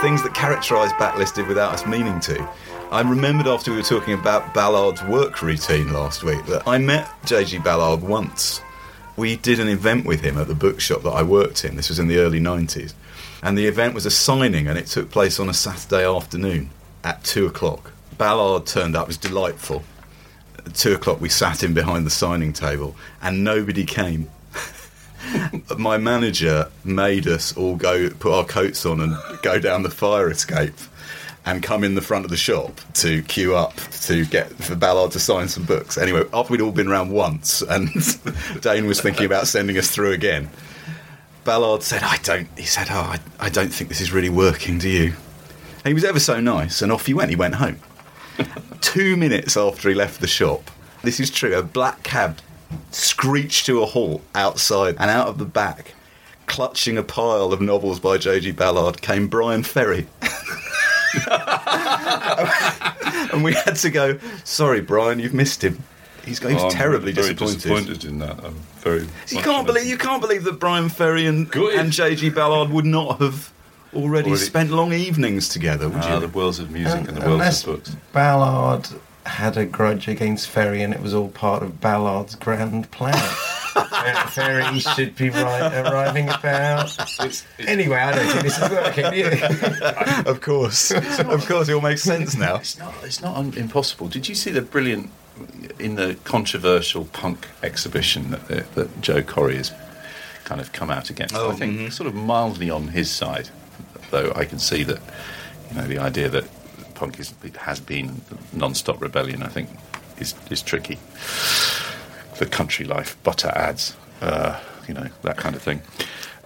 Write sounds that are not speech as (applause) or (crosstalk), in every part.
things that characterise Backlisted without us meaning to. I remembered after we were talking about Ballard's work routine last week that I met JG Ballard once. We did an event with him at the bookshop that I worked in. This was in the early 90s. And the event was a signing, and it took place on a Saturday afternoon at two o'clock. Ballard turned up, it was delightful. At two o'clock, we sat in behind the signing table, and nobody came. (laughs) My manager made us all go put our coats on and go down the fire escape and come in the front of the shop to queue up to get for Ballard to sign some books. Anyway, after we'd all been around once and (laughs) Dane was thinking about sending us through again, Ballard said, I don't, he said, oh, I, I don't think this is really working, do you? And he was ever so nice, and off he went. He went home. (laughs) Two minutes after he left the shop, this is true, a black cab screeched to a halt outside, and out of the back, clutching a pile of novels by J.G. Ballard, came Bryan Ferry. (laughs) and we had to go, sorry, Bryan, you've missed him. He's, he was Oh, I'm terribly very disappointed. disappointed in that. I'm very. You can't believe you can't believe that Bryan Ferry and Good. and JG Ballard would not have already, Already- spent long evenings together, would Ah, you? the worlds of music and the worlds of books. Ballard had a grudge against Ferry and it was all part of Ballard's grand plan. (laughs) Fer- Ferry should be right, arriving about. Anyway, I don't think this is working. do (laughs) of course, of course, it all makes sense now. It's not. It's not un- impossible. Did you see the brilliant in the controversial punk exhibition that, that, that Joe Corré has kind of come out against? Oh, I think mhm. sort of mildly on his side, though I can see that you know the idea that punk is, has been non-stop rebellion. I think is is tricky. The country life, butter ads, uh, you know that kind of thing.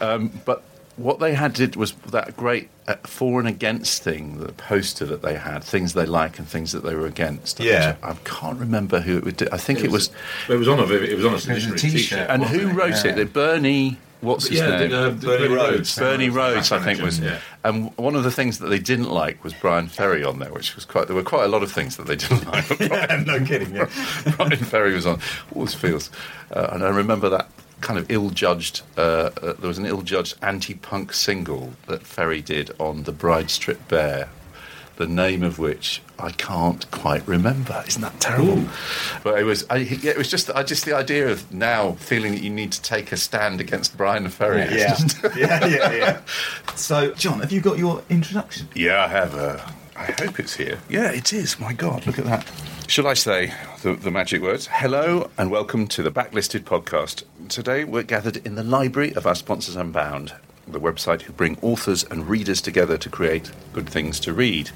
Um, but what they had did was that great uh, for and against thing, the poster that they had, things they like and things that they were against. Yeah. I can't remember who it would do. I think it, was, It was on a. It was on a was a stationery t-shirt. t-shirt. and who wrote Yeah. it? Bernie. What's his Yeah, name? the, uh, Bernie Rhodes. Bernie Rhodes, I think, was. Yeah. And one of the things that they didn't like was Bryan Ferry on there, which was quite. There were quite a lot of things that they didn't (laughs) like. (laughs) but Brian, no kidding. Yeah. (laughs) Bryan Ferry was on. Always feels. Uh, and I remember that kind of ill-judged. Uh, uh, there was an ill-judged anti-punk single that Ferry did on the Bride Stripped Bare. The name of which I can't quite remember. Isn't that terrible? But it was. I, it was just. I just the idea of now feeling that you need to take a stand against Bryan Ferry. is Yeah. just- (laughs) yeah, yeah, yeah. (laughs) So, John, have you got your introduction? Yeah, I have. Uh, I hope it's here. Yeah, it is. My God, look at that. Shall I say the, the magic words? Hello and welcome to the Backlisted podcast. Today we're gathered in the library of our sponsors Unbound, the website who bring authors and readers together to create good things to read.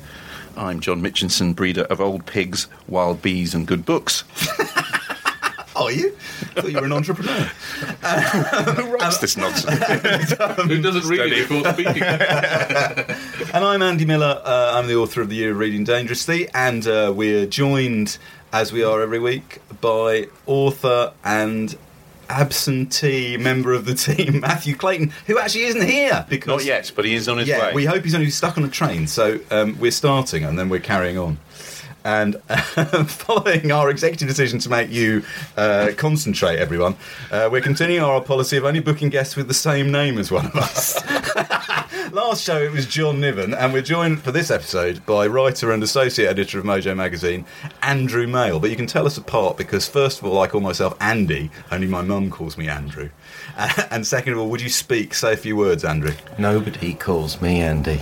I'm John Mitchinson, breeder of old pigs, wild bees, and good books. (laughs) Are you? I thought you were an entrepreneur. (laughs) Who writes this nonsense? (laughs) Who doesn't read it before speaking? And I'm Andy Miller. Uh, I'm the author of The Year of Reading Dangerously, and uh, we're joined, as we are every week, by author and absentee member of the team, (laughs) Matthew Clayton, who actually isn't here because Not yet, but he is on his yeah, way. we hope he's only stuck on a train. So um, we're starting, and then we're carrying on. And (laughs) following our executive decision to make you uh, concentrate, everyone, uh, we're continuing our policy of only booking guests with the same name as one of us. (laughs) Last show it was John Niven, and we're joined for this episode by writer and associate editor of Mojo Magazine, Andrew Male. But you can tell us apart because, first of all, I call myself Andy, only my mum calls me Andrew. (laughs) and second of all, would you speak, say a few words, Andrew? Nobody calls me Andy.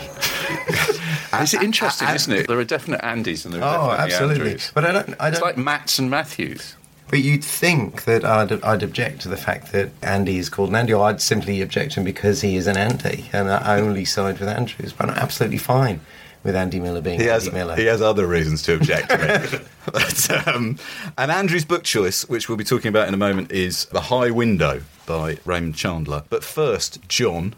It's interesting, isn't it? There are definite Andys and there are Oh, definitely absolutely. Andrews. But I don't. I It's don't. like Matts and Matthews. But you'd think that I'd, I'd object to the fact that Andy is called an Andy, or I'd simply object to him because he is an Andy, and I only side with Andrews. But I'm absolutely fine with Andy Miller being He Andy has, Miller. he has other reasons to object to it. (laughs) but, um, and Andrew's book choice, which we'll be talking about in a moment, is The High Window by Raymond Chandler. But first, John,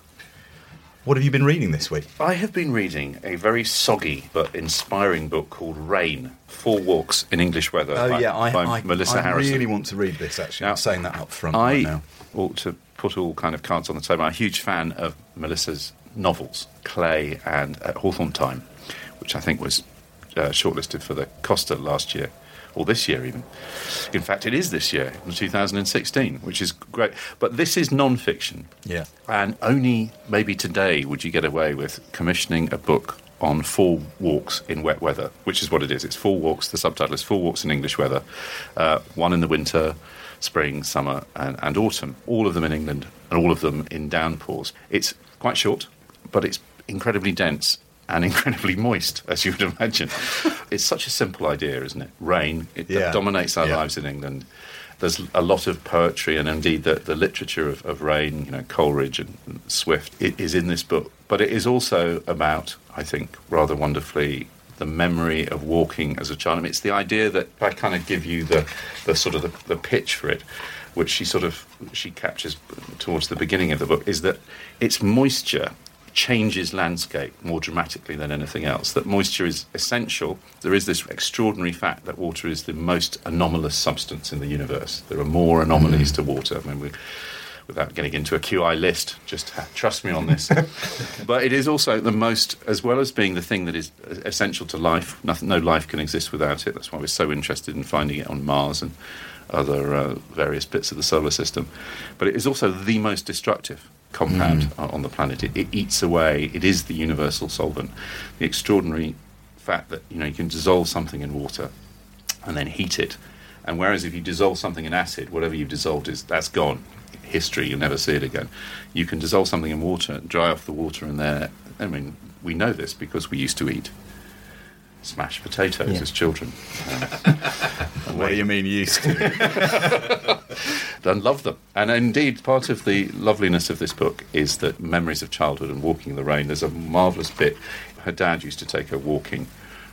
what have you been reading this week? I have been reading a very soggy but inspiring book called Rain Four Walks in English Weather Oh, by, yeah, I, by I, Melissa I Harrison. really want to read this, actually. Now, I'm saying that up front I right now. ought to put all kind of cards on the table. I'm a huge fan of Melissa's novels, Clay and uh, Hawthorn Time, which I think was uh, shortlisted for the Costa last year. Or this year even. In fact, it is this year, in 2016, which is great. But this is non fiction. Yeah. And only maybe today would you get away with commissioning a book on four walks in wet weather, which is what it is. It's four walks. The subtitle is Four Walks in English Weather, uh, one in the winter, spring, summer, and, and autumn. All of them in England, and all of them in downpours. It's quite short, but it's incredibly dense and (laughs) incredibly moist, as you would imagine. (laughs) it's such a simple idea, isn't it? Rain, it Yeah. dominates our Yeah. lives in England. There's a lot of poetry and indeed the, the literature of, of Rain, you know, Coleridge and Swift, it is in this book. But it is also about, I think, rather wonderfully, the memory of walking as a child. I mean, it's the idea that I kind of give you the, the sort of the, the pitch for it, which she sort of she captures towards the beginning of the book, is that it's moisture changes landscape more dramatically than anything else. That moisture is essential. There is this extraordinary fact that water is the most anomalous substance in the universe. There are more anomalies to water. I mean, we, without getting into a QI list, just trust me on this. (laughs) but it is also the most, as well as being the thing that is essential to life. Nothing, no life can exist without it. That's why we're so interested in finding it on Mars and other uh, various bits of the solar system. But it is also the most destructive compound mm. o- on the planet. It, it eats away. It is the universal solvent. The extraordinary fact that you know you can dissolve something in water and then heat it. And whereas if you dissolve something in acid, whatever you've dissolved is that's gone. History, you'll never see it again. You can dissolve something in water, dry off the water, and there. I mean, we know this because we used to eat smashed potatoes Yeah. as children. (laughs) What do you mean used to? (laughs) and love them. And indeed, part of the loveliness of this book is that memories of childhood and walking in the rain. There's a marvellous bit. Her dad used to take her walking,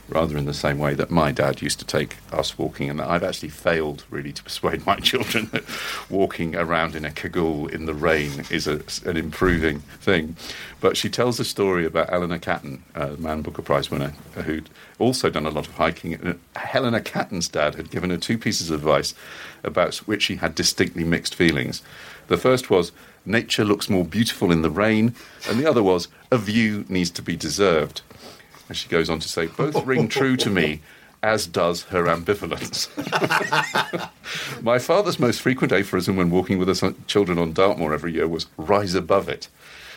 rather in the same way that my dad used to take us walking, and that I've actually failed really to persuade my (laughs) children that walking around in a cagoule in the rain is a, an improving thing. But she tells a story about Eleanor Catton, uh, a Man Booker Prize winner, who'd also done a lot of hiking. And Eleanor Catton's dad had given her two pieces of advice about which she had distinctly mixed feelings. The first was, nature looks more beautiful in the rain, and the other was, a view needs to be deserved. And she goes on to say, both ring true to me, as does her ambivalence. (laughs) My father's most frequent aphorism when walking with his uh, children on Dartmoor every year was rise above it.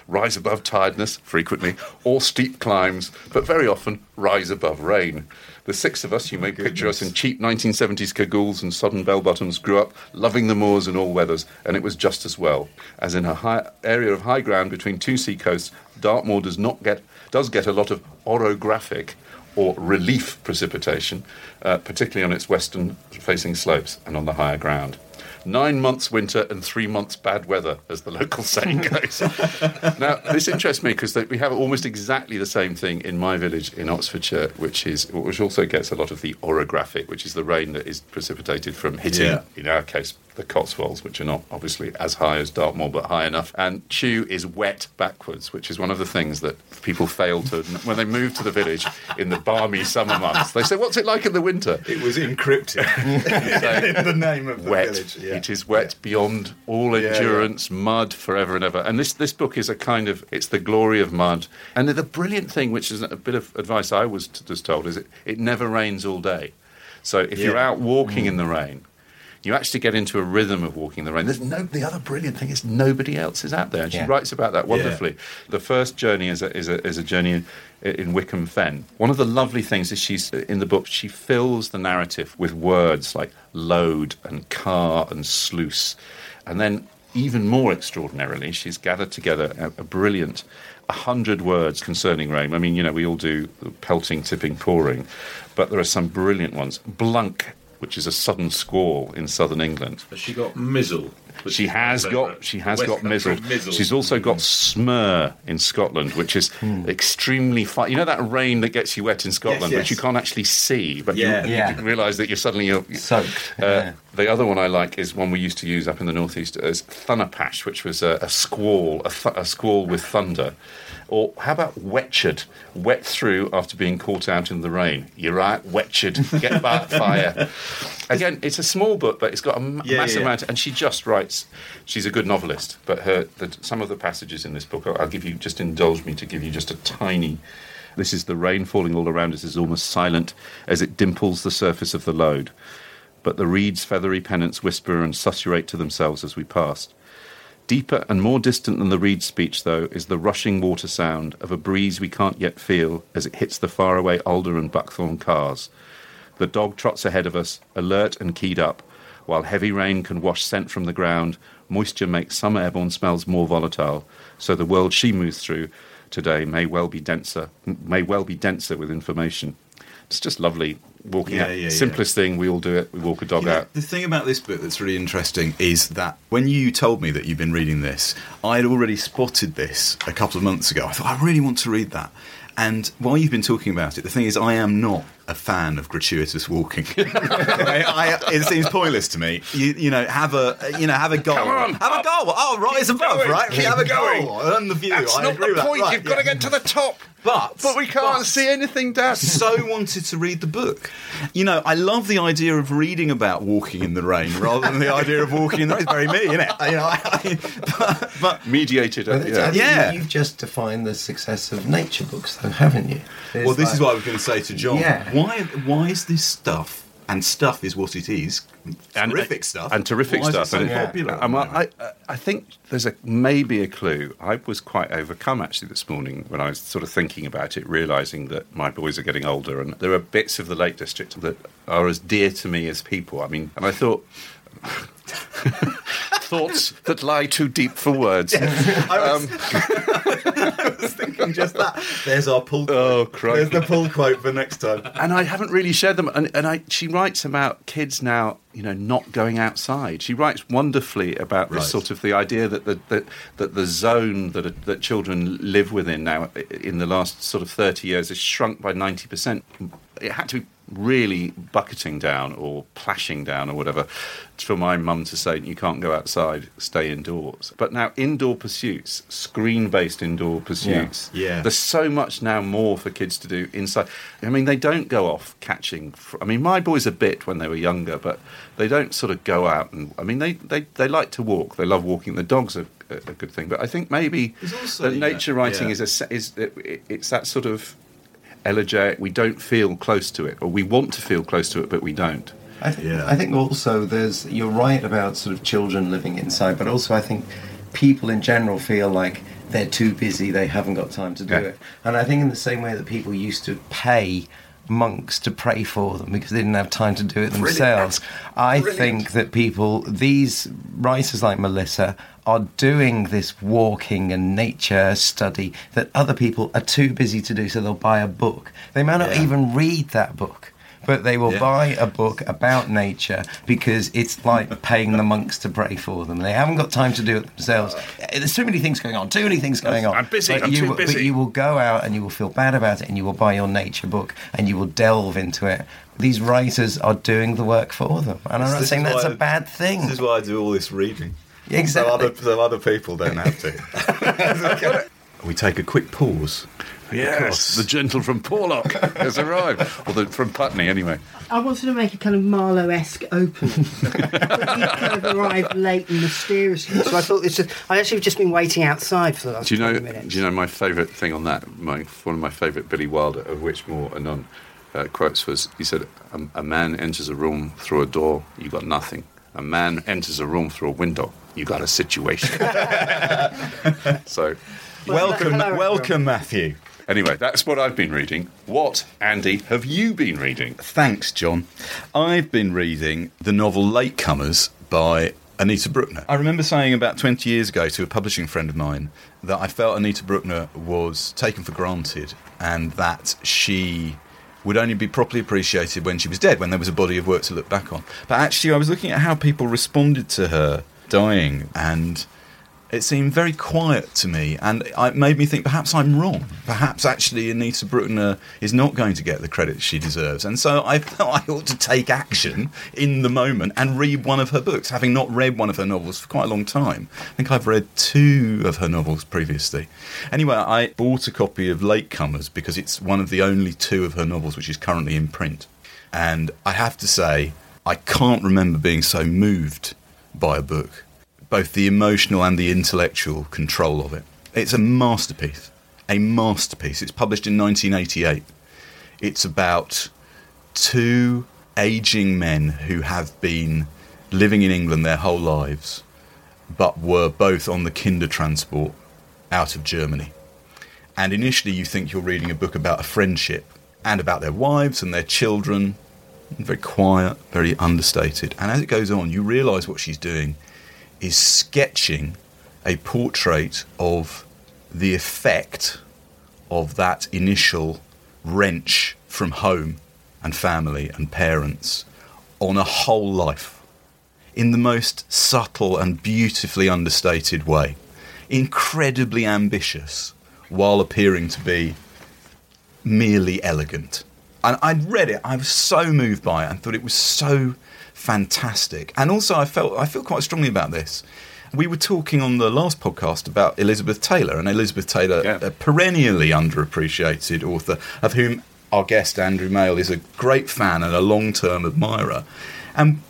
Rise above tiredness, frequently, or steep climbs, but very often rise above rain. The six of us, you may picture us in cheap 1970s cagoules and sodden bell bottoms, grew up loving the moors in all weathers, and it was just as well. As in a high area of high ground between two sea coasts, Dartmoor does not get does get a lot of orographic or relief precipitation, uh, particularly on its western facing slopes and on the higher ground. Nine months winter and three months bad weather, as the (laughs) local saying goes. (laughs) now, this interests me because we have almost exactly the same thing in my village in Oxfordshire, which is which also gets a lot of the orographic, which is the rain that is precipitated from hitting, Yeah. in our case, the Cotswolds, which are not obviously as high as Dartmoor, but high enough. And Tew is wet backwards, which is one of the things that people fail to when they move to the village in the balmy summer months. They say, "What's it like in the winter?" It was encrypted (laughs) in the name of the wet. village. Yeah. It is wet beyond all Yeah, endurance, mud forever and ever. And this, this book is a kind of, it's the glory of mud. And the brilliant thing, which is a bit of advice I was just told, is it, it never rains all day. So if you're out walking in the rain, you actually get into a rhythm of walking the rain. There's no, the other brilliant thing is nobody else is out there. And she Yeah. writes about that wonderfully. The first journey is a, is a, is a journey in, in Wicken Fen. One of the lovely things is she's in the book, she fills the narrative with words like lode and carr and sluice. And then, even more extraordinarily, she's gathered together a, a brilliant. A hundred words concerning rain. I mean, you know, we all do pelting, tipping, pouring, but there are some brilliant ones. Blunk, which is a sudden squall in southern England. Has she got mizzle? She has got she has West got mizzle. mizzle. She's also got smur in Scotland, which is extremely fun. You know that rain that gets you wet in Scotland, yes. which you can't actually see, but Yeah. you, Yeah. you realise that you're suddenly you're, Soaked, Uh, yeah. The other one I like is one we used to use up in the northeast as thunderpash, which was a, a squall, a, th- a squall with thunder. Or how about wetched? Wet through after being caught out in the rain. You're right, wetched. Get back (laughs) fire. Again, it's a small book, but it's got a m- Yeah, massive yeah. amount. And she just writes. She's a good novelist, but her the, some of the passages in this book, I'll, I'll give you just indulge me to give you just a tiny This is the rain falling all around us is almost silent as it dimples the surface of the lode. But the reeds' feathery pennants whisper and susurrate to themselves as we passed. Deeper and more distant than the reed speech, though, is the rushing water sound of a breeze we can't yet feel as it hits the faraway alder and buckthorn carrs. The dog trots ahead of us, alert and keyed up, while heavy rain can wash scent from the ground. Moisture makes some airborne smells more volatile, so the world she moves through today may well be denser, may well be denser with information. It's just lovely walking Yeah, out. yeah, yeah. Simplest thing, we all do it. We walk a dog out. the thing about this book that's really interesting is that when you told me that you've been reading this, I had already spotted this a couple of months ago. I thought, I really want to read that. And while you've been talking about it, the thing is, I am not a fan of gratuitous walking. (laughs) I, I, it seems pointless to me. You, you know, have a you know have a goal. Come on, have a goal. Oh, rise above, going, right? keep have a going. goal. Earn the view. That's I not agree the point. Right, You've got to get to the top. But But we can't but- see anything down. so wanted to read the book. You know, I love the idea of reading about walking in the rain rather than the idea of walking in the rain. It's very me, isn't it? You know, I, I, but, but Mediated. But uh, I yeah. think Yeah. You've just defined the success of nature books, though, haven't you? well, this is what I was going to say to John. Yeah. Why? Why is this stuff? And stuff is what it is. And, uh, terrific stuff. and terrific Why is it stuff. so and popular. at the and well. I, I think there's a maybe a clue. I was quite overcome actually this morning when I was sort of thinking about it, realizing that my boys are getting older, and there are bits of the Lake District that are as dear to me as people. I mean, and I thought. (laughs) Thoughts that lie too deep for words. I was, um, (laughs) I was thinking just that. There's our pull. Oh, crikey. There's the pull quote for next time. and I haven't really shared them. And, and I, she writes about kids now, you know, not going outside. She writes wonderfully about this Right. sort of the idea that the that, that the zone that that children live within now in the last sort of thirty years has shrunk by ninety percent. It had to be really bucketing down or plashing down or whatever for my mum to say you can't go outside stay indoors but now indoor pursuits screen based indoor pursuits Yeah. there's so much now more for kids to do inside. I mean, they don't go off catching. Fr- I mean, my boys a bit when they were younger, but they don't sort of go out and. I mean, they, they, they like to walk. They love walking. The dogs are a, good thing, but I think maybe also, that know, nature writing yeah. is a is it, it's that sort of elegiac. We don't feel close to it, or we want to feel close to it, but we don't. I, th- Yeah. I think also there's you're right about sort of children living inside, but also I think people in general feel like they're too busy, they haven't got time to do Yeah. it. And I think in the same way that people used to pay monks to pray for them because they didn't have time to do it themselves. I think that people, these writers like Melissa, are doing this walking and nature study that other people are too busy to do, so they'll buy a book. They may not Yeah. even read that book but they will Yeah. buy a book about nature because it's like (laughs) paying the monks to pray for them. They haven't got time to do it themselves. Eh, there's too many things going on. Too many things going on. I'm busy, But I'm you too will- But you will go out and you will feel bad about it, and you will buy your nature book and you will delve into it. These writers are doing the work for them, and I'm not saying that's why- a bad thing. This is why I do all this reading. Exactly. So other, so other people don't have to. (laughs) we take a quick pause. Yes, the gentle from Porlock has arrived, or the, from Putney anyway. I wanted to make a kind of Marlowe-esque opening, (laughs) but you kind of arrived late and mysteriously. So I thought it's just, I actually have just been waiting outside for the last Do you know? minutes. Do you know my favourite thing on that? My one of my favourite Billy Wilder, of which more anon, uh, quotes was he said, a, "A man enters a room through a door, You've got nothing. A man enters a room through a window, you got a situation." (laughs) so, Welcome, hello, welcome, Matthew. anyway, that's what I've been reading. What, Andy, have you been reading? Thanks, John. I've been reading the novel Latecomers by Anita Brookner. I remember saying about 20 years ago to a publishing friend of mine that I felt Anita Brookner was taken for granted and that she would only be properly appreciated when she was dead, when there was a body of work to look back on. But actually, I was looking at how people responded to her dying and it seemed very quiet to me, and it made me think perhaps I'm wrong. Perhaps actually Anita Brookner is not going to get the credit she deserves, and so I (laughs) felt I ought to take action in the moment and read one of her books. Having not read one of her novels for quite a long time, I think I've read two of her novels previously. Anyway, I bought a copy of Latecomers because it's one of the only two of her novels which is currently in print, and I have to say I can't remember being so moved by a book both the emotional and the intellectual control of it. It's a masterpiece. a masterpiece. It's published in 1988. It's about two aging men who have been living in England their whole lives, but were both on the Kindertransport out of Germany. And initially, you think you're reading a book about a friendship and about their wives and their children. Very quiet, very understated. And as it goes on, you realise what she's doing is sketching a portrait of the effect of that initial wrench from home and family and parents on a whole life in the most subtle and beautifully understated way. Incredibly ambitious while appearing to be merely elegant. And I'd read it, I was so moved by it and thought it was so fantastic. And also I felt I feel quite strongly about this. We were talking on the last podcast about Elizabeth Taylor, and Elizabeth Taylor, Yeah. a perennially underappreciated author, of whom our guest Andrew Male is a great fan and a long-term admirer. And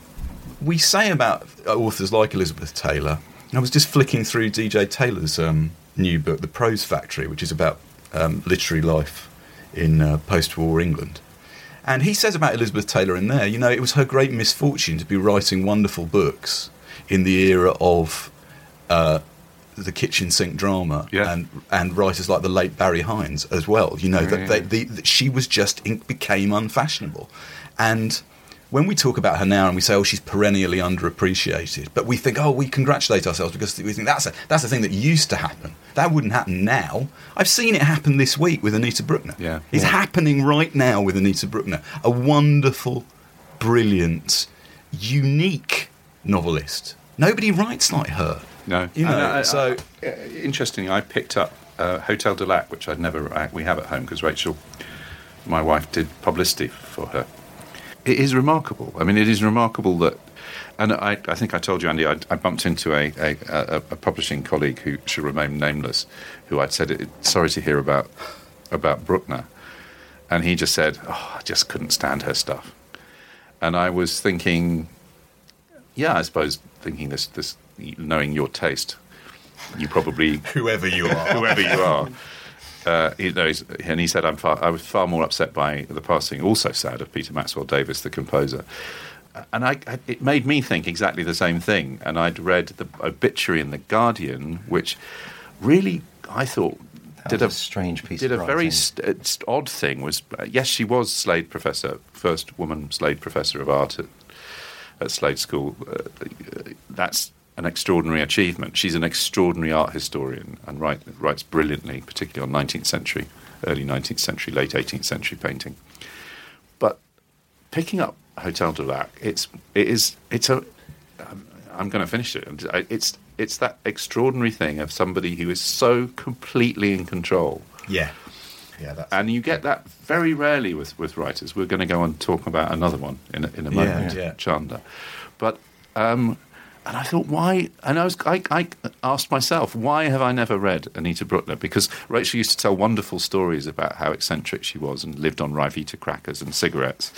we say about authors like Elizabeth Taylor. I was just flicking through DJ Taylor's um, new book, The Prose Factory, which is about um, literary life in uh, post-war England. And he says about Elizabeth Taylor in there, you know, it was her great misfortune to be writing wonderful books in the era of uh, the kitchen sink drama Yeah. and and writers like the late Barry Hines as well. You know Yeah, that yeah, they, yeah. the, she was just became unfashionable, and when we talk about her now and we say, oh, she's perennially underappreciated, but we think, oh, we congratulate ourselves because we think that's a, that's a thing that used to happen. That wouldn't happen now. I've seen it happen this week with Anita Brookner. Yeah. It's Yeah. happening right now with Anita Brookner. A wonderful, brilliant, unique novelist. Nobody writes like her. No, You know, I- I- so I- interestingly, I picked up uh, Hotel du Lac, which I'd never uh, we have at home because Rachel, my wife, did publicity for her. It is remarkable. I mean, it is remarkable that, and I, I think I told you, Andy, I, I bumped into a, a, a, a publishing colleague who should remain nameless, who I'd said, "Sorry to hear about about Brookner," and he just said, "Oh, I just couldn't stand her stuff," and I was thinking, yeah, I suppose thinking this, this, knowing your taste, you probably (laughs) whoever you are, whoever you are. Uh, you know, he's- and he said, "I'm far, I was far more upset by the passing, also sad, of Peter Maxwell Davies, the composer." And I, it made me think exactly the same thing. And I'd read the obituary in the Guardian, which really I thought That did a a strange piece did a very st- uh, st- odd thing. Was uh, yes, she was Slade professor, first woman Slade professor of art at, at Slade School. Uh, uh, that's an extraordinary achievement. She's an extraordinary art historian and write, writes brilliantly, particularly on 19th century, early 19th century, late 18th century painting. But picking up Hotel du Lac, it's it is it's a um, I'm going to finish it. It's it's that extraordinary thing of somebody who is so completely in control yeah, yeah, that's and you get that very rarely with, with writers. We're going to go and talk about another one in a, in a moment, yeah. Chanda. But um, and I thought, why? And I was I, I asked myself, why have I never read Anita Brookner? Because Rachel used to tell wonderful stories about how eccentric she was and lived on Ryvita crackers and cigarettes,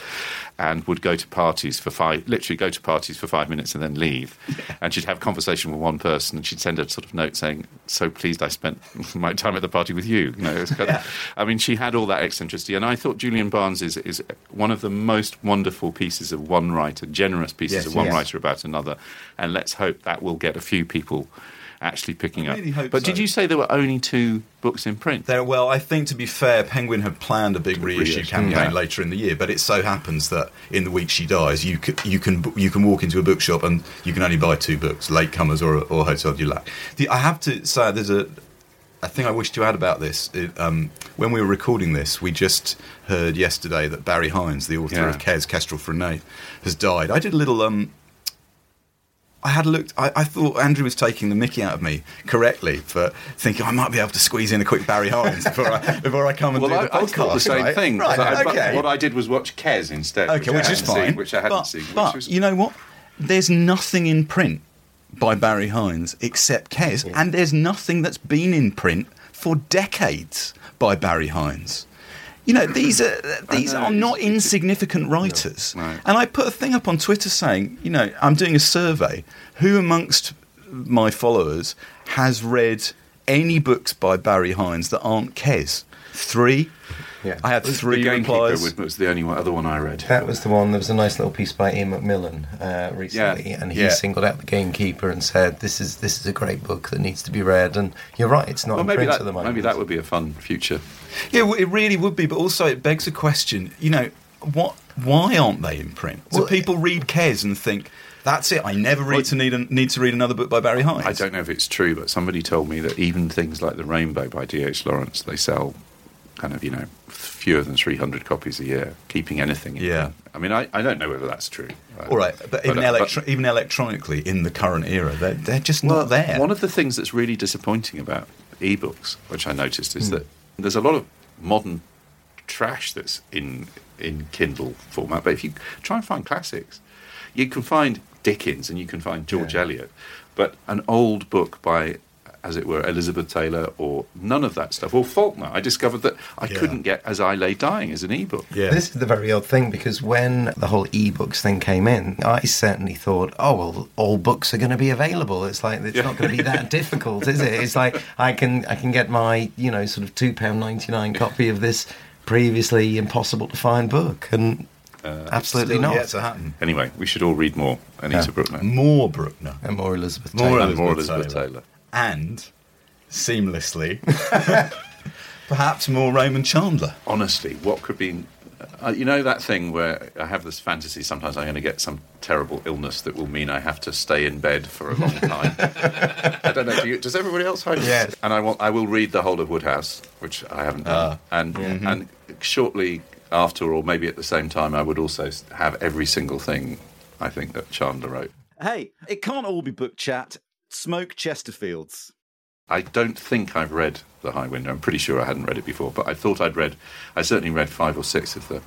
and would go to parties for five, literally go to parties for five minutes and then leave. (laughs) And she'd have conversation with one person, and she'd send a sort of note saying, "So pleased I spent (laughs) my time at the party with you." You know, kind of, (laughs) I mean, she had all that eccentricity, and I thought Julian Barnes is is one of the most wonderful pieces of one writer, generous pieces Yes, of one yes. writer about another, and let's hope that will get a few people actually picking up. really hope but did you say there were only two books in print? There, well, I think to be fair, Penguin had planned a big reissue reissue, campaign yeah. later in the year, but it so happens that in the week she dies, you can you can you can walk into a bookshop and you can only buy two books, Latecomers or or Hotel du Lac. The, I have to say, there's a a thing I wish to add about this. It, um, when we were recording this, we just heard yesterday that Barry Hines, the author Yeah. of Kes, Kestrel for a Knave, has died. I did a little. Um, I had looked. I, I thought Andrew was taking the Mickey out of me correctly for thinking I might be able to squeeze in a quick Barry Hines before I (laughs) before I come and Well, do I, the I podcast. the same right? thing. Right, I- but okay. what I did was watch Kes instead. Okay, I which is fine. seen- which I hadn't but, seen. But was, you know what? There's nothing in print by Barry Hines except Kes, and there's nothing that's been in print for decades by Barry Hines. You know, these are these are not insignificant writers. No. And I put a thing up on Twitter saying, you know, I'm doing a survey. Who amongst my followers has read any books by Barry Hines that aren't Kes. Three. Yeah. I had The three Gamekeeper replies. was, was the only one, other one I read. That was the one. There was a nice little piece by Ian McMillan uh, recently, Yeah. and he Yeah. singled out the Gamekeeper and said, "This is this is a great book that needs to be read." And you're right; it's not well, in maybe print that, at the moment. maybe that would be a fun future. Yeah, well, it really would be, but also it begs a question. You know, what? Why aren't they in print? So Well- people read Kes and think, "That's it. I never read Well- to need a, need to read another book by Barry Hines." I don't know if it's true, but somebody told me that even things like The Rainbow by D.H. Lawrence, they sell kind of, you know, fewer than 300 copies a year, keeping anything in Yeah. I mean, I, I don't know whether that's true. All right, but, even, uh, electro- even electronically in the current era, they're, they're just Well, not there. One of the things that's really disappointing about ebooks, which I noticed, is that there's a lot of modern trash that's in in Kindle format. But if you try and find classics, you can find Dickens and you can find George Yeah. Eliot, but an old book by, as it were, Elizabeth Taylor or none of that stuff, or Faulkner. I discovered that I Yeah. couldn't get As I Lay Dying as an ebook. yeah. This is the very odd thing because when the whole e-books thing came in, I certainly thought, oh well, all books are going to be available. It's like it's Yeah. not going to be that (laughs) difficult, is it? It's like I can I can get my you know sort of two pound ninety nine copy of this previously impossible to find book, and uh, absolutely not. yet to happen. Anyway, we should all read more Anita Yeah. Brookner. More Brookner. And more Elizabeth More Taylor. And more Elizabeth Elizabeth Taylor. Taylor. And seamlessly, (laughs) perhaps more Raymond Chandler. honestly, what could be. Uh, you know that thing where I have this fantasy sometimes I'm going to get some terrible illness that will mean I have to stay in bed for a long time. (laughs) I don't know. Do you, does everybody else find Yes. And I want. I will read the whole of Wodehouse, which I haven't done. and and shortly after, or maybe at the same time, I would also have every single thing I think that Chandler wrote. Hey, it can't all be book chat. Smoke Chesterfields. I don't think I've read The High Window. I'm pretty sure I hadn't read it before, but I thought I'd read. I certainly read five or six of them.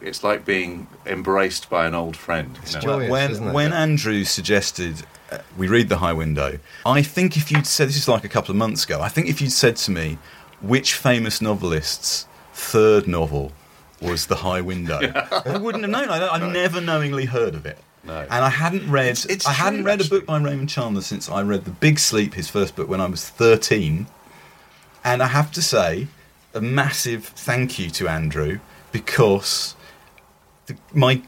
It's like being embraced by an old friend. you know? joyous, when isn't it? when Andrew suggested uh, we read The High Window, I think if you'd said this is like a couple of months ago, I think if you'd said to me which famous novelist's third novel was The High Window, (laughs) I wouldn't have known. I, I've never knowingly heard of it. No. And I hadn't read. it's I hadn't true, read a book by Raymond Chandler since I read The Big Sleep, his first book, when I was thirteen. And I have to say, a massive thank you to Andrew because the, my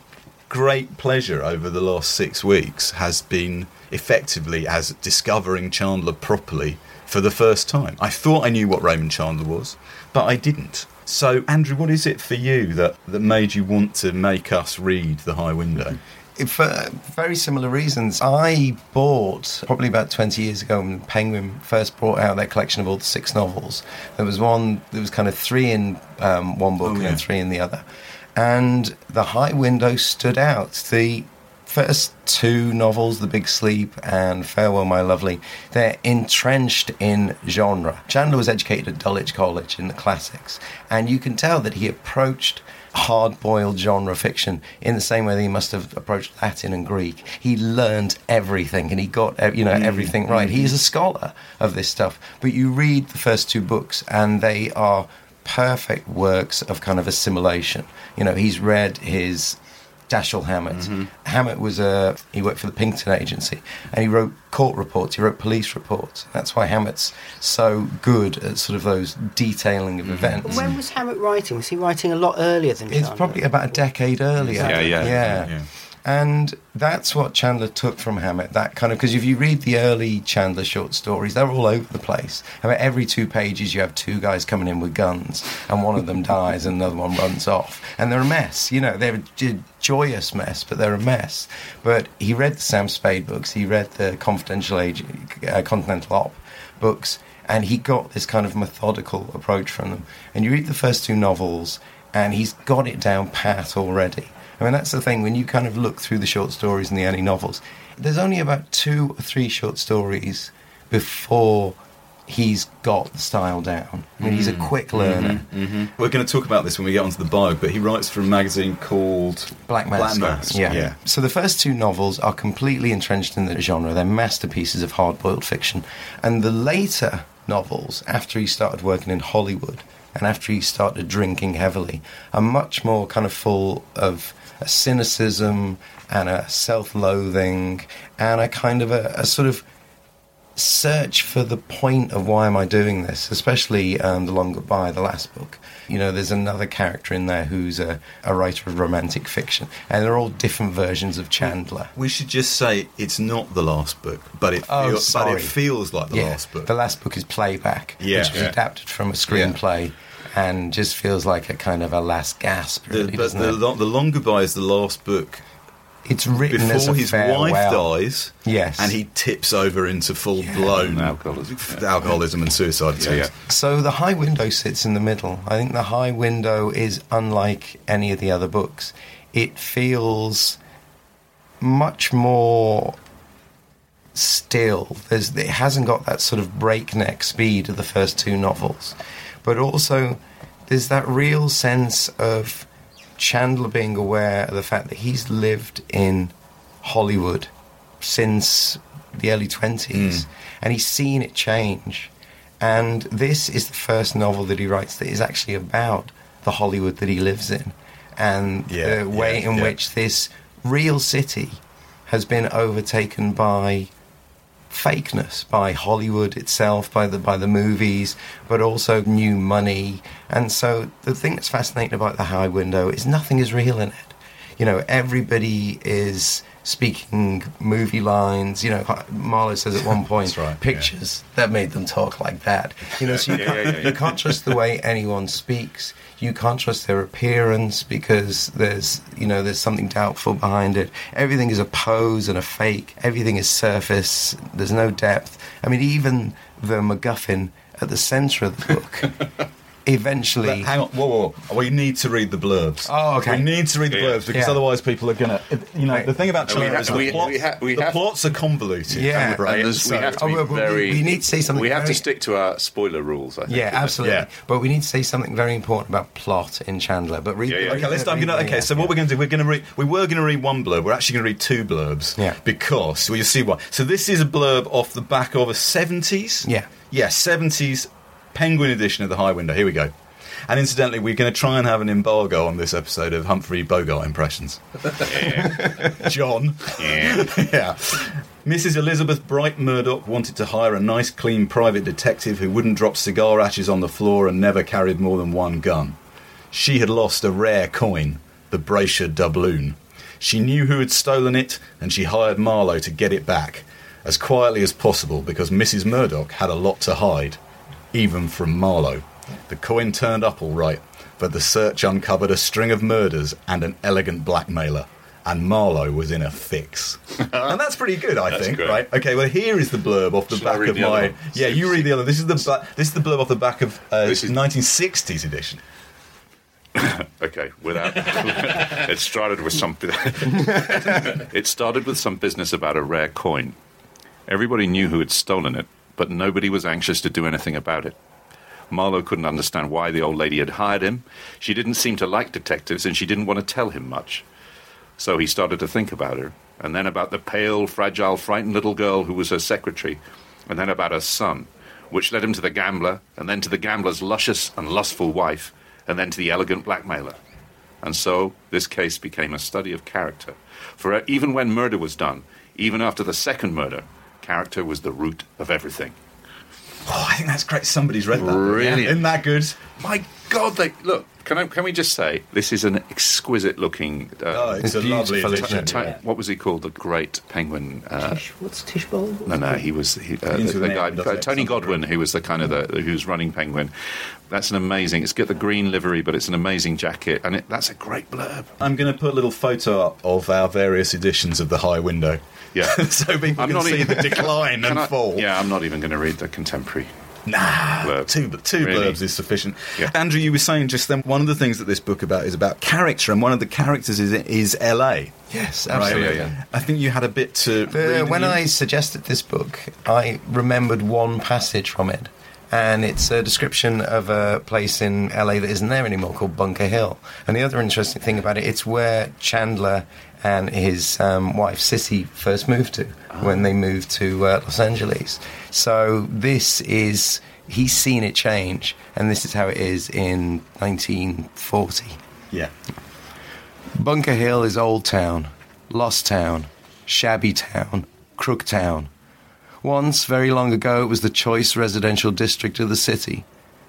great pleasure over the last six weeks has been effectively as discovering Chandler properly for the first time. I thought I knew what Raymond Chandler was, but I didn't. So, Andrew, what is it for you that, that made you want to make us read The High Window? For very similar reasons, I bought probably about 20 years ago when Penguin first brought out their collection of all the six novels. There was one, there was kind of three in um, one book Oh, and yeah. then three in the other. And The High Window stood out. The first two novels, The Big Sleep and Farewell, My Lovely, they're entrenched in genre. Chandler was educated at Dulwich College in the classics, and you can tell that he approached hard boiled genre fiction in the same way that he must have approached Latin and Greek. He learned everything and he got you know mm-hmm. everything right. He is a mm-hmm. scholar of this stuff. But you read the first two books and they are perfect works of kind of assimilation. You know, he's read his Dashiell Hammett. Mm-hmm. Hammett was a he worked for the Pinkerton Agency, and he wrote court reports. He wrote police reports. That's why Hammett's so good at sort of those detailing of mm-hmm. events. When was Hammett writing? Was he writing a lot earlier than It's Chandler? probably about a decade earlier. Yeah, yeah. yeah. Yeah. And that's what Chandler took from Hammett. That kind of because if you read the early Chandler short stories, they're all over the place. I mean, every two pages you have two guys coming in with guns, and one of them dies, and another one runs off, and they're a mess. You know, they're a joyous mess, but they're a mess. But he read the Sam Spade books. He read the Confidential Age, uh, Continental Op books, and he got this kind of methodical approach from them. And you read the first two novels, and he's got it down pat already. I mean, that's the thing. When you kind of look through the short stories and the early novels, there's only about two or three short stories before he's got the style down. I mean, he's a mm. quick learner. Mm-hmm. Mm-hmm. We're going to talk about this when we get onto the bio, but he writes for a magazine called Black Mask. Mass. Yeah. yeah. So the first two novels are completely entrenched in the genre. They're masterpieces of hard-boiled fiction. And the later novels, after he started working in Hollywood and after he started drinking heavily, are much more kind of full of a cynicism and a self-loathing and a kind of a, a sort of search for the point of why am I doing this, especially um, The Long Goodbye, the last book. You know, there's another character in there who's a, a writer of romantic fiction, and they're all different versions of Chandler. We should just say it's not the last book, but it, Oh, feel- but it feels like the yeah, last book. the last book is Playback, Yeah. which was Yeah. adapted from a screenplay. And just feels like a kind of a last gasp, The- really, but the, it? lo- the Long Goodbye is the last book It's written as before a his farewell. wife dies. Yes. And he tips over into full blown Alcoholism, yeah. alcoholism and suicide attempts. yeah. So the high window sits in the middle. I think the high window is unlike any of the other books. It feels much more still. There's, it hasn't got that sort of breakneck speed of the first two novels, but also there's that real sense of Chandler being aware of the fact that he's lived in Hollywood since the early 20s hmm. and he's seen it change. And this is the first novel that he writes that is actually about the Hollywood that he lives in and Yeah, the way yeah, in yeah. which this real city has been overtaken by fakeness by Hollywood itself, by the by the movies, but also new money. And so the thing that's fascinating about the High Window is nothing is real in it. You know, everybody is speaking movie lines. You know, Marlowe says at one (laughs) point, right, yeah. pictures that made them talk like that. You know, so you, (laughs) Yeah, can't, yeah, yeah, yeah. you can't trust the way anyone speaks. You can't trust their appearance because there's, you know, there's something doubtful behind it. Everything is a pose and a fake. Everything is surface. There's no depth. I mean, even the MacGuffin at the centre of the book, (laughs) eventually. But hang on, whoa, whoa, whoa. We need to read the blurbs. Oh, okay. We need to read the Yeah. blurbs because Yeah. otherwise people are going to. You know, Right. the thing about No, we Chandler ha- is the, we- plots, we ha- we the have- plots are convoluted. Yeah. And right. there's- we have to Oh, be well, we- very. we need to say something We have very- to stick to our spoiler rules. I think. yeah, absolutely. Yeah. But we need to say something very important about plot in Chandler. But read. Yeah, yeah. Okay, let's. I'm gonna. Okay, so yeah. what we're going to do? We're going to read. We were going to read one blurb. We're actually going to read two blurbs. Yeah. Because well, you see why. So this is a blurb off the back of a 70s. Yeah. Yeah, 70s Penguin edition of the High Window. Here we go. And incidentally, we're going to try and have an embargo on this episode of Humphrey Bogart impressions. (laughs) John. Yeah. (laughs) yeah. Mrs. Elizabeth Bright Murdoch wanted to hire a nice, clean private detective who wouldn't drop cigar ashes on the floor and never carried more than one gun. She had lost a rare coin, the Brasher doubloon. She knew who had stolen it, and she hired Marlowe to get it back, as quietly as possible because Mrs. Murdoch had a lot to hide, even from Marlowe. The coin turned up all right, but the search uncovered a string of murders and an elegant blackmailer. And Marlowe was in a fix. (laughs) and that's pretty good, I That's think, great. right? Okay, well, here is the blurb off the back of the my. Yeah, you read the other. This is the ba- this is the blurb off the back of uh, This is- 1960s edition. (coughs) Okay, without (laughs) it started with some (laughs) it started with some business about a rare coin. Everybody knew who had stolen it, but nobody was anxious to do anything about it. Marlowe couldn't understand why the old lady had hired him. She didn't seem to like detectives, and she didn't want to tell him much. So he started to think about her, and then about the pale, fragile, frightened little girl who was her secretary, and then about her son, which led him to the gambler, and then to the gambler's luscious and lustful wife, and then to the elegant blackmailer. And so this case became a study of character. For even when murder was done, even after the second murder, character was the root of everything. Oh, I think that's great. Somebody's read that. book. Brilliant. Isn't that good? My God, they look. Can I, can we just say this is an exquisite looking. Uh, Oh, it's, It's a lovely beautiful, edition. isn't What was he called? The great penguin. Uh, Tish, what's Tish Bowl? no, no, he was he, uh, Begins the, the guy, uh. Tony Godwin, who was the kind of the who's running Penguin. That's an amazing. It's got the green livery, but it's an amazing jacket, and it, that's a great blurb. I'm going to put a little photo up of our various editions of the High Window. Yeah. (laughs) so people I'm can not see even- the decline (laughs) and I- fall. Yeah, I'm not even going to read the contemporary. Nah, Blurb. two two Really? blurbs is sufficient. Yeah. Andrew, you were saying just then one of the things that this book about is about character, and one of the characters is is L.A. Yes, Right? absolutely. yeah, yeah. I think you had a bit to. The- read, when? I suggested this book, I remembered one passage from it, and it's a description of a place in LA that isn't there anymore called Bunker Hill. And the other interesting thing about it, it's where Chandler and his um, wife Cissy first moved to when they moved to uh, Los Angeles. So this is he's seen it change, and this is how it is in 1940. yeah, Bunker Hill is Old Town, Lost Town, Shabby Town, Crook Town. Once, very long ago, it was the choice residential district of the city.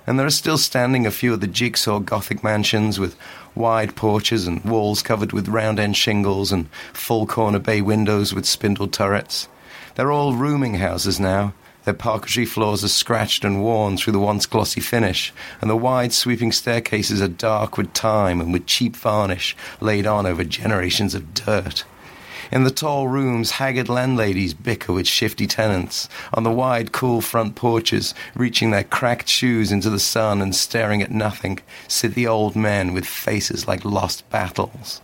And there are still standing a few of the jigsaw Gothic mansions with wide porches and walls covered with round end shingles and full corner bay windows with spindle turrets. They're all rooming houses now. Their parquetry floors are scratched and worn through the once glossy finish, and the wide sweeping staircases are dark with time and with cheap varnish laid on over generations of dirt. In the tall rooms, haggard landladies bicker with shifty tenants. On the wide, cool front porches, reaching their cracked shoes into the sun and staring at nothing, sit the old men with faces like lost battles.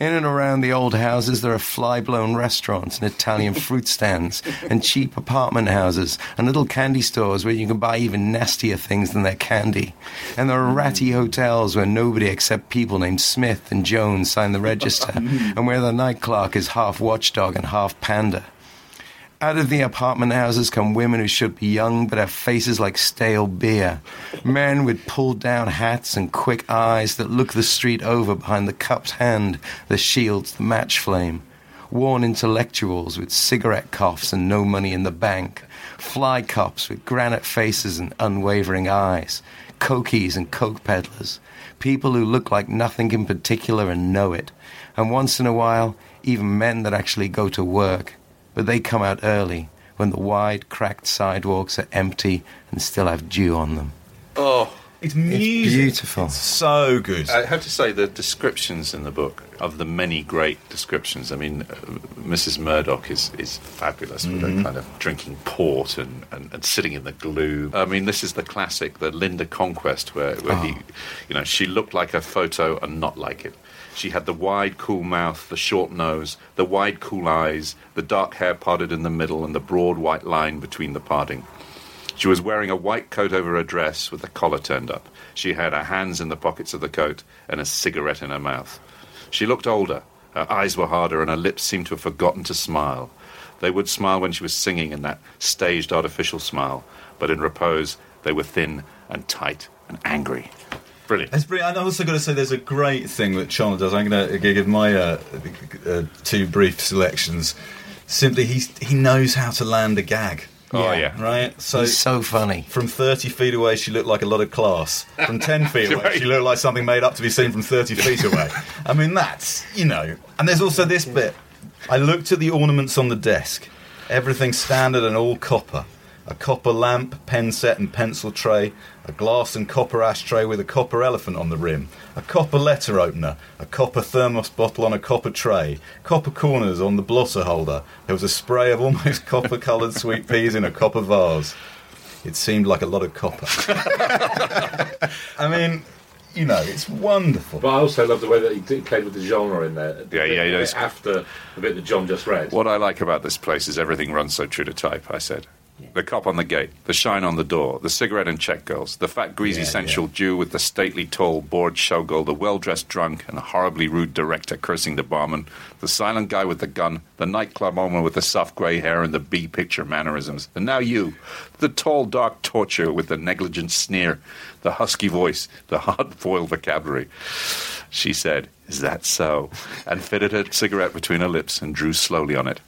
In and around the old houses, there are fly blown restaurants and Italian fruit stands, and cheap apartment houses, and little candy stores where you can buy even nastier things than their candy. And there are ratty hotels where nobody except people named Smith and Jones sign the register, (laughs) and where the night clerk is half watchdog and half panda. Out of the apartment houses come women who should be young but have faces like stale beer. Men with pulled down hats and quick eyes that look the street over behind the cupped hand that shields the match flame. Worn intellectuals with cigarette coughs and no money in the bank. Fly cops with granite faces and unwavering eyes. Cokies and coke peddlers. People who look like nothing in particular and know it. And once in a while, even men that actually go to work but they come out early when the wide, cracked sidewalks are empty and still have dew on them. Oh, It's music. beautiful. It's so good. I have to say the descriptions in the book of the many great descriptions. I mean, uh, Mrs. Murdoch is, is fabulous with her kind of drinking port and, and, and sitting in the gloom. I mean, this is the classic, the Linda Conquest, where, where he, you know, she looked like a photo and not like it. She had the wide, cool mouth, the short nose, the wide, cool eyes, the dark hair parted in the middle, and the broad white line between the parting. She was wearing a white coat over her dress with the collar turned up. She had her hands in the pockets of the coat and a cigarette in her mouth. She looked older. Her eyes were harder and her lips seemed to have forgotten to smile. They would smile when she was singing in that staged artificial smile, but in repose they were thin and tight and angry. Brilliant. It's brilliant. And I also going to say, there's a great thing that Chandler does. I'm going to give my uh, uh, two brief selections. Simply, he's, he knows how to land a gag. Oh, yeah. Right? So, It's so funny. from 30 feet away, she looked like a lot of class. From 10 (laughs) feet away, she looked like something made up to be seen from 30 feet (laughs) away. I mean, that's, you know. And there's also this bit. I looked at the ornaments on the desk. Everything standard and all copper. A copper lamp, pen set, and pencil tray. A glass and copper ashtray with a copper elephant on the rim. A copper letter opener. A copper thermos bottle on a copper tray. Copper corners on the blotter holder. There was a spray of almost (laughs) copper coloured sweet peas in a copper vase. It seemed like a lot of copper. (laughs) I mean, you know, it's wonderful. But I also love the way that he did- played with the genre in there. Yeah, yeah, he The bit does. After the bit that John just read. What I like about this place is everything runs so true to type, I said. The cop on the gate, the shine on the door, the cigarette and check girls, the fat, greasy, Yeah, sensual Jew with the stately, tall, bored showgirl, the well dressed drunk, and horribly rude director cursing the barman, the silent guy with the gun, the nightclub owner with the soft grey hair and the B picture mannerisms, and now you, the tall, dark torture with the negligent sneer, the husky voice, the hard boiled vocabulary. She said, Is that so? and fitted her cigarette between her lips and drew slowly on it.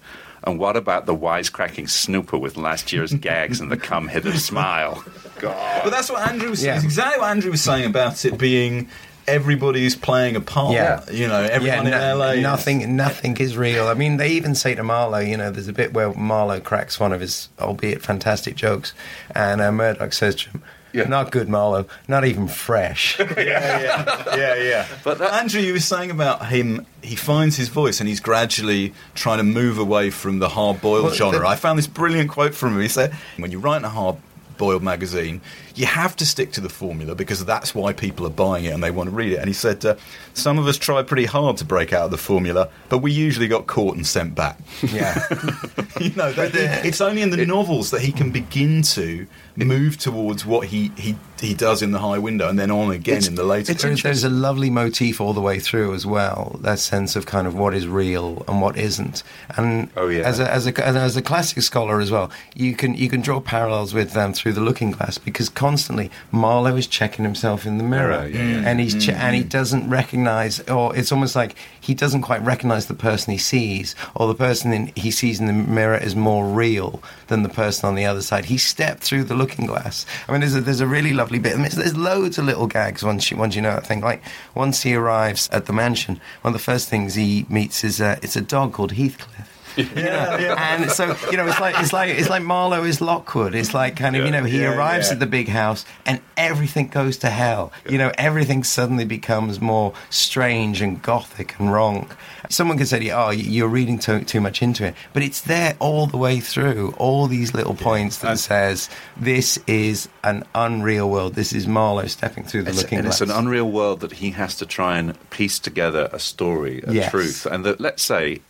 And what about the wisecracking snooper with last year's gags and the come hither smile? God. But that's what Andrew was saying. Yeah. Exactly what Andrew was saying about it being everybody's playing a part. Yeah. You know, everyone yeah, in no- LA. is- Nothing, nothing is real. I mean, they even say to Marlowe, you know, there's a bit where Marlowe cracks one of his, albeit fantastic jokes, and uh, Murdoch says to him, Yeah. "Not good, Marlowe. Not even fresh." (laughs) yeah, yeah, yeah, yeah. But that- Andrew, you were saying about him. He finds his voice, and he's gradually trying to move away from the hard-boiled Well, genre. the- I found this brilliant quote from him. He said, "When you write in a hard-boiled magazine, you have to stick to the formula because that's why people are buying it and they want to read it." And he said, uh, "Some of us try pretty hard to break out of the formula, but we usually got caught and sent back." yeah, (laughs) you know, that it's only in the novels that he can begin to move towards what he, he he does in the High Window, and then on again in the later. There- there's a lovely motif all the way through as well. That sense of kind of what is real and what isn't. And Oh, yeah. as a as a as a classic scholar as well, you can you can draw parallels with them through the Looking Glass because constantly Marlowe is checking himself in the mirror, yeah, yeah. and he's che- and Mm. he doesn't recognize, or it's almost like he doesn't quite recognize the person he sees, or the person in, he sees in the mirror is more real than the person on the other side. He stepped through the looking glass. I mean, there's a, there's a really lovely bit. I mean, there's loads of little gags once you once you know that thing. Like once he arrives at the mansion, one of the first things he meets is it's a dog called Heathcliff. (laughs) Yeah, yeah. And so you know, it's like it's like it's like Marlowe is Lockwood. It's like kind of you know he Yeah, arrives yeah. at the big house and everything goes to hell. You know, everything suddenly becomes more strange and gothic and wrong. Someone could say, "Oh, you're reading too, too much into it," but it's there all the way through. All these little points that And- says this is an unreal world. This is Marlowe stepping through the It's, looking and glass. it's an unreal world that he has to try and piece together a story, a Yes. truth, and that let's say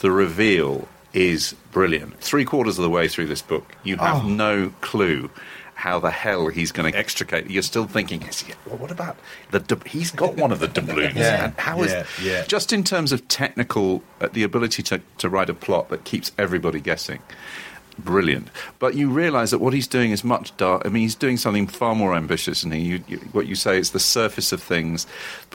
the reveal is brilliant. Three quarters of the way through this book, you have Oh. no clue how the hell he's going to extricate. You're still thinking, is he, well, what about the? He's got one of the doubloons. (laughs) Yeah. And How is Yeah, yeah. just in terms of technical, uh, the ability to to write a plot that keeps everybody guessing brilliant. But you realise that what he's doing is much dark. I mean, he's doing something far more ambitious. And he, you, you, what you say is the surface of things,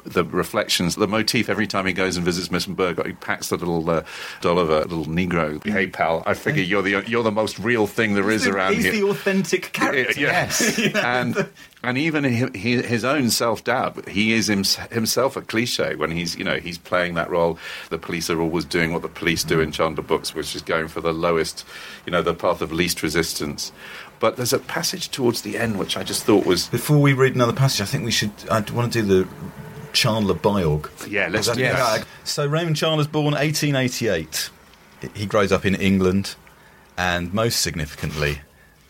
the reflections, the motif. Every time he goes and visits Miss Burger, he packs the little uh, doll of a little Negro. Hey, pal, I figure you're the you're the most real thing there is around He's here. the authentic (laughs) character. Yes, (laughs) and (laughs) and even hi- hi- his own self doubt. He is himself a cliche when he's you know he's playing that role. The police are always doing what the police do in mm. Chandler books, which is going for the lowest, you know, the path of least resistance. But there's a passage towards the end which I just thought was Before we read another passage, I think we should. I want to do the Chandler biog. yeah. Let's do that. So Raymond Chandler's born 1888. He grows up in England, and most significantly,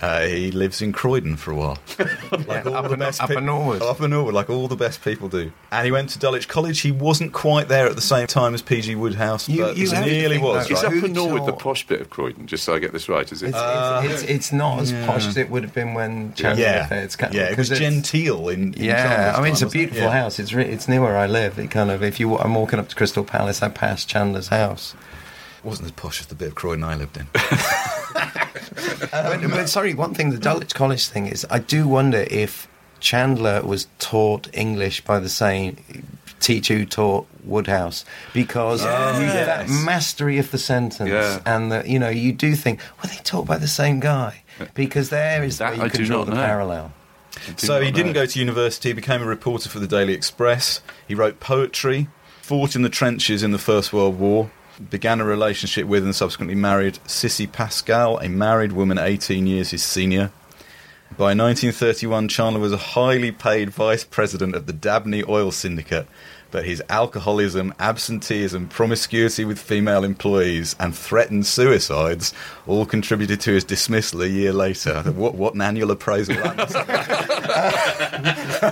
uh, he lives in Croydon for a while. (laughs) like all up the best up pe- and Norwood. Upper Norwood, like all the best people do. And he went to Dulwich College. He wasn't quite there at the same time as P.G. Wodehouse, You- but you have nearly was. that- Is Right? up Who in Norwood the posh bit of Croydon? Just so I get this right, is it? It's, Uh, it's, it's, it's not as yeah. posh as it would have been when Chandler Yeah, was there. It's kind yeah, it was because it's- genteel in, in Yeah, Chandler's I mean it's a wasn't it? beautiful Yeah. house. It's re- it's near where I live. It kind of if you I'm walking up to Crystal Palace, I pass Chandler's house. It wasn't as posh as the bit of Croydon I lived in. (laughs) (laughs) but, but sorry, one thing the Dulwich College thing is, I do wonder if Chandler was taught English by the same teacher who taught Wodehouse because you, that mastery of the sentence Yeah. and that you know you do think were they taught by the same guy because there is That where you I can draw the know. parallel. So he didn't go to university, he became a reporter for the Daily Express. He wrote poetry, fought in the trenches in the First World War, began a relationship with and subsequently married Cissy Pascal, a married woman 18 years his senior. By 1931, Chandler was a highly paid vice president of the Dabney Oil Syndicate, but his alcoholism, absenteeism, promiscuity with female employees, and threatened suicides all contributed to his dismissal a year later. What, what an annual appraisal that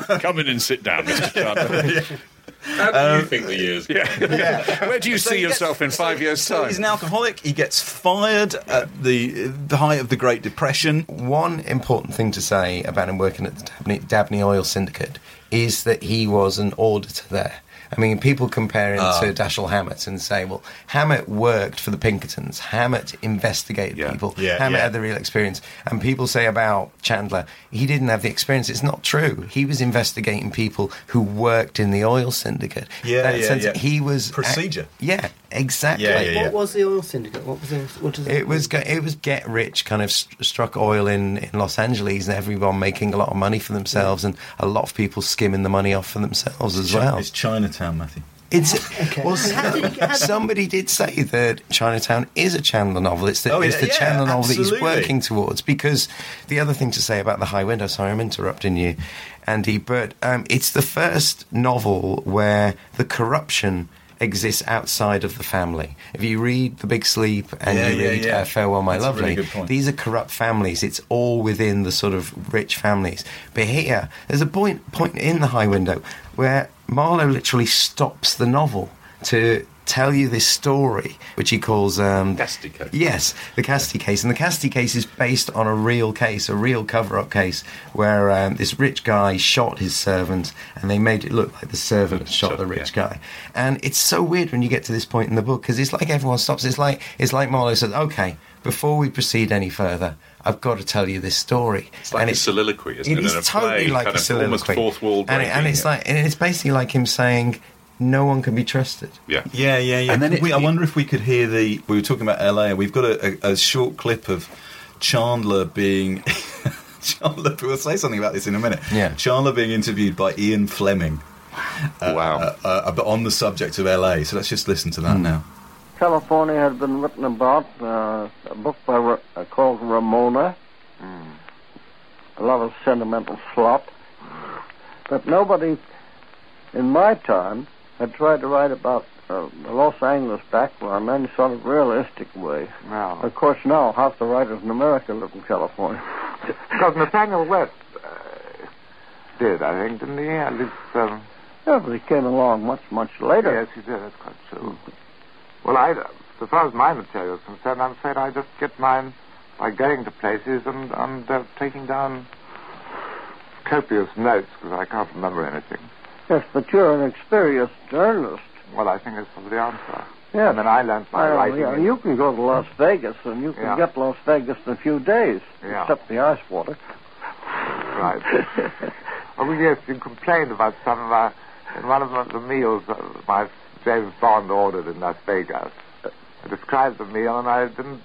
(laughs) must. Come in and sit down, Mr. Chandler. (laughs) How do you um, think the years? yeah. Where do you So see he gets- yourself in so- five years' so time? he's an alcoholic. He gets fired at the the height of the Great Depression. One important thing to say about him working at the Dabney, Dabney Oil Syndicate is that he was an auditor there. I mean, people compare him Ah. to Dashiell Hammett and say, well, Hammett worked for the Pinkertons. Hammett investigated Yeah. people. Yeah, Hammett yeah. had the real experience. And people say about Chandler, he didn't have the experience. It's not true. He was investigating people who worked in the oil syndicate. Yeah, That yeah, sense- yeah. He was Procedure. yeah, exactly. Yeah, yeah, yeah. What was the oil syndicate? What was it? What does that It was it was get rich, kind of st- struck oil in, in Los Angeles, and everyone making a lot of money for themselves, and a lot of people skimming the money off for themselves as well. It's Chinatown, Matthew. It's (laughs) Okay. well, And how did he get- how did- somebody did say that Chinatown is a Chandler novel. It's the, Oh, it's yeah, the yeah, Chandler novel that he's working towards. Because the other thing to say about the High Window, sorry, I'm interrupting you, Andy, but um, it's the first novel where the corruption exists outside of the family. If you read The Big Sleep and Yeah, you yeah, read yeah. Uh, Farewell, My That's Lovely, really these are corrupt families. It's all within the sort of rich families. But here, there's a point point in the High Window where Marlowe literally stops the novel to tell you this story, which he calls um, Cassidy case. Yes, the Cassidy case, and the Cassidy case is based on a real case, a real cover-up case, where um, this rich guy shot his servant, and they made it look like the servant shot Shot, the rich yeah. guy. And it's so weird when you get to this point in the book because it's like everyone stops. It's like it's like Marlowe says, "Okay, before we proceed any further, I've got to tell you this story." It's like and a soliloquy, isn't it it? is totally play, like a soliloquy, Almost fourth wall and, it- and it's yeah. like and it's basically like him saying, "No one can be trusted." Yeah. Yeah, yeah, yeah. And then it- we, I wonder if we could hear the. We were talking about LA. We've got a, a, a short clip of Chandler being. (laughs) Chandler, we'll say something about this in a minute. Yeah. Chandler being interviewed by Ian Fleming. Uh, Wow. Uh, uh, but on the subject of LA. So let's just listen to that now. California had been written about, uh, a book by Ra- uh, called Ramona. A lot of sentimental slop. But nobody in my time had tried to write about uh, Los Angeles background in any sort of realistic way. No. Of course, now half the writers in America live in California. Because Nathanael West uh, did, I think, didn't he? At least, um, Yeah, but he came along much, much later. yes, he did. That's quite true. Well, I, as far as my material is concerned, I'm afraid I just get mine by going to places and, and uh, taking down copious notes because I can't remember anything. Yes, but you're an experienced journalist. Well, I think that's probably the answer. Yeah. I mean, I learned my Well, writing. yeah, you can go to Las hmm. Vegas and you can Yeah. get Las Vegas in a few days, Yeah. except the ice water. Right. (laughs) oh, yes, you complained about some of our, in one of the, the meals that my James Bond ordered in Las Vegas. I described the meal and I didn't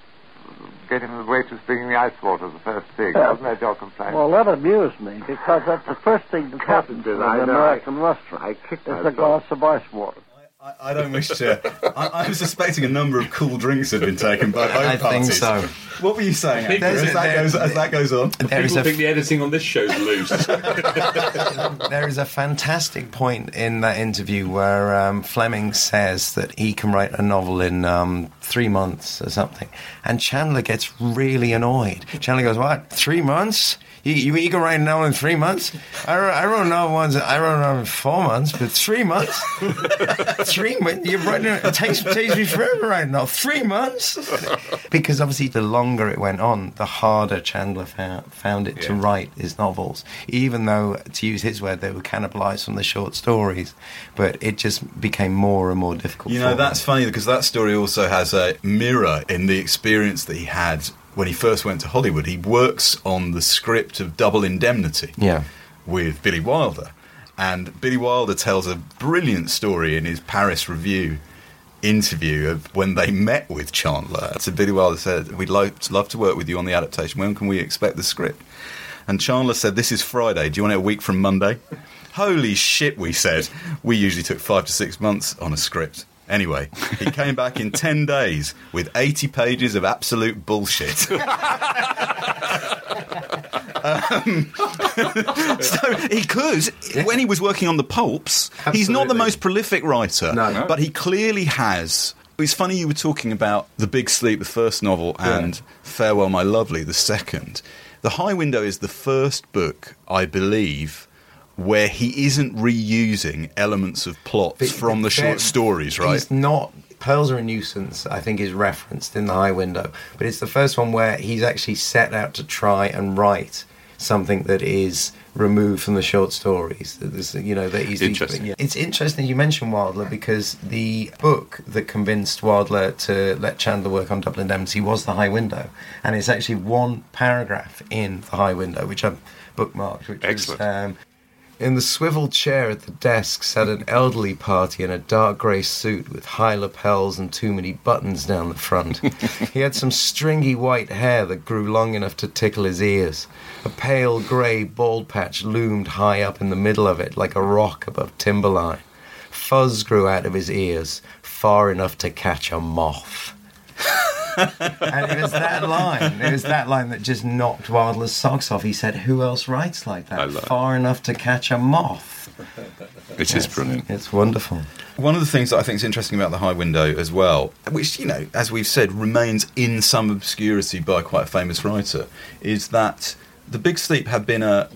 get him the waitress bringing the ice water the first thing. Wasn't that your complaint? Well, that amused me because that's the first thing that happens in I an know. American restaurant. I kicked It's a glass of ice water. I, I don't wish to. I, I'm suspecting a number of cool drinks have been taken by both I think parties. so. What were you saying, Andrew, There's as, that there- goes, as that goes on? There is People a think the editing on this show's loose. (laughs) there is a fantastic point in that interview where um, Fleming says that he can write a novel in um, three months or something, and Chandler gets really annoyed. Chandler goes, "What? Three months? You, you, you can write a novel in three months? I wrote, I wrote a novel once. I wrote a novel in four months, but three months? (laughs) three months? You're writing it takes takes me forever a novel. Three months? because obviously, the longer it went on, the harder Chandler found, found it to write his novels, even though, to use his word, they were cannibalized from the short stories. But it just became more and more difficult. You know, him. that's funny because that story also has a mirror in the experience that he had when he first went to Hollywood. He works on the script of Double Indemnity Yeah. with Billy Wilder. And Billy Wilder tells a brilliant story in his Paris Review interview of when they met with Chandler. So Billy Wilder said, We'd love, love to work with you on the adaptation. When can we expect the script? And Chandler said, This is Friday. Do you want it a week from Monday? Holy shit, we said. We usually took five to six months on a script. Anyway, he came back in 10 days with 80 pages of absolute bullshit. (laughs) Um, (laughs) so he could, when he was working on the pulps, he's not the most prolific writer, No. No. but he clearly has. It's funny you were talking about The Big Sleep, the first novel, and Farewell, My Lovely, the second. The High Window is the first book, I believe, where he isn't reusing elements of plots But- from the short stories, right? He's not. Pearls are a nuisance, I think, is referenced in the High Window, but it's the first one where he's actually set out to try and write something that is removed from the short stories. There's, you know, that he's Interesting. yeah. It's interesting you mentioned Wilder because the book that convinced Wilder to let Chandler work on Double Indemnity was the High Window, and it's actually one paragraph in the High Window which I've bookmarked, which Excellent. is. Um, in the swivel chair at the desk sat an elderly party in a dark grey suit with high lapels and too many buttons down the front. (laughs) he had some stringy white hair that grew long enough to tickle his ears. A pale grey bald patch loomed high up in the middle of it like a rock above timberline. Fuzz grew out of his ears, far enough to catch a moth. And it was that line. It was that line that just knocked Wilder's socks off. He said, "Who else writes like that? I love it. Far enough to catch a moth." It is brilliant. It's wonderful. One of the things that I think is interesting about the High Window as well, which, you know, as we've said, remains in some obscurity by quite a famous writer, is that The Big Sleep had been a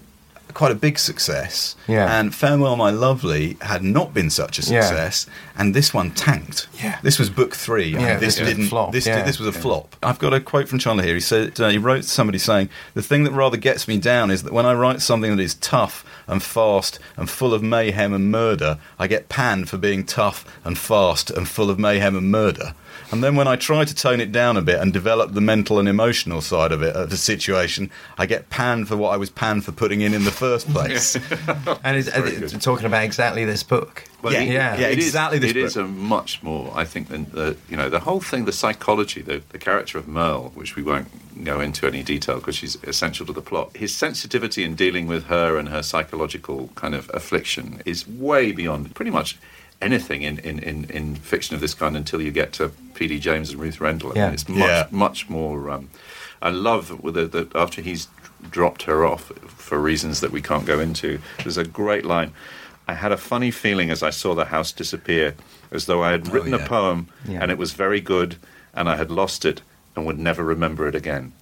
quite a big success. Yeah. And Farewell My Lovely had not been such a Yeah. success. and this one tanked. Yeah. This was book three. Yeah, this this was a didn't. flop, This yeah. this was a flop. I've got a quote from Chandler here. He said uh, he wrote to somebody saying the thing that rather gets me down is that when I write something that is tough and fast and full of mayhem and murder, I get panned for being tough and fast and full of mayhem and murder. And then when I try to tone it down a bit and develop the mental and emotional side of it of the situation, I get panned for what I was panned for putting in in the first (laughs) place. (laughs) And it's, uh, and it's talking about exactly this book. Well, Yeah, it- yeah, it is- exactly this It is book. a much more, I think, than the you know the whole thing, the psychology, the, the character of Merle, which we won't go into any detail because she's essential to the plot. His sensitivity in dealing with her and her psychological kind of affliction is way beyond pretty much anything in, in, in, in fiction of this kind until you get to P.D. James and Ruth Rendell. I mean, Yeah. it's much Yeah. much more. Um, I love with the, the, after he's dropped her off for reasons that we can't go into. There's a great line. I had a funny feeling as I saw the house disappear, as though I had written yeah. a poem Yeah. and it was very good, and I had lost it and would never remember it again.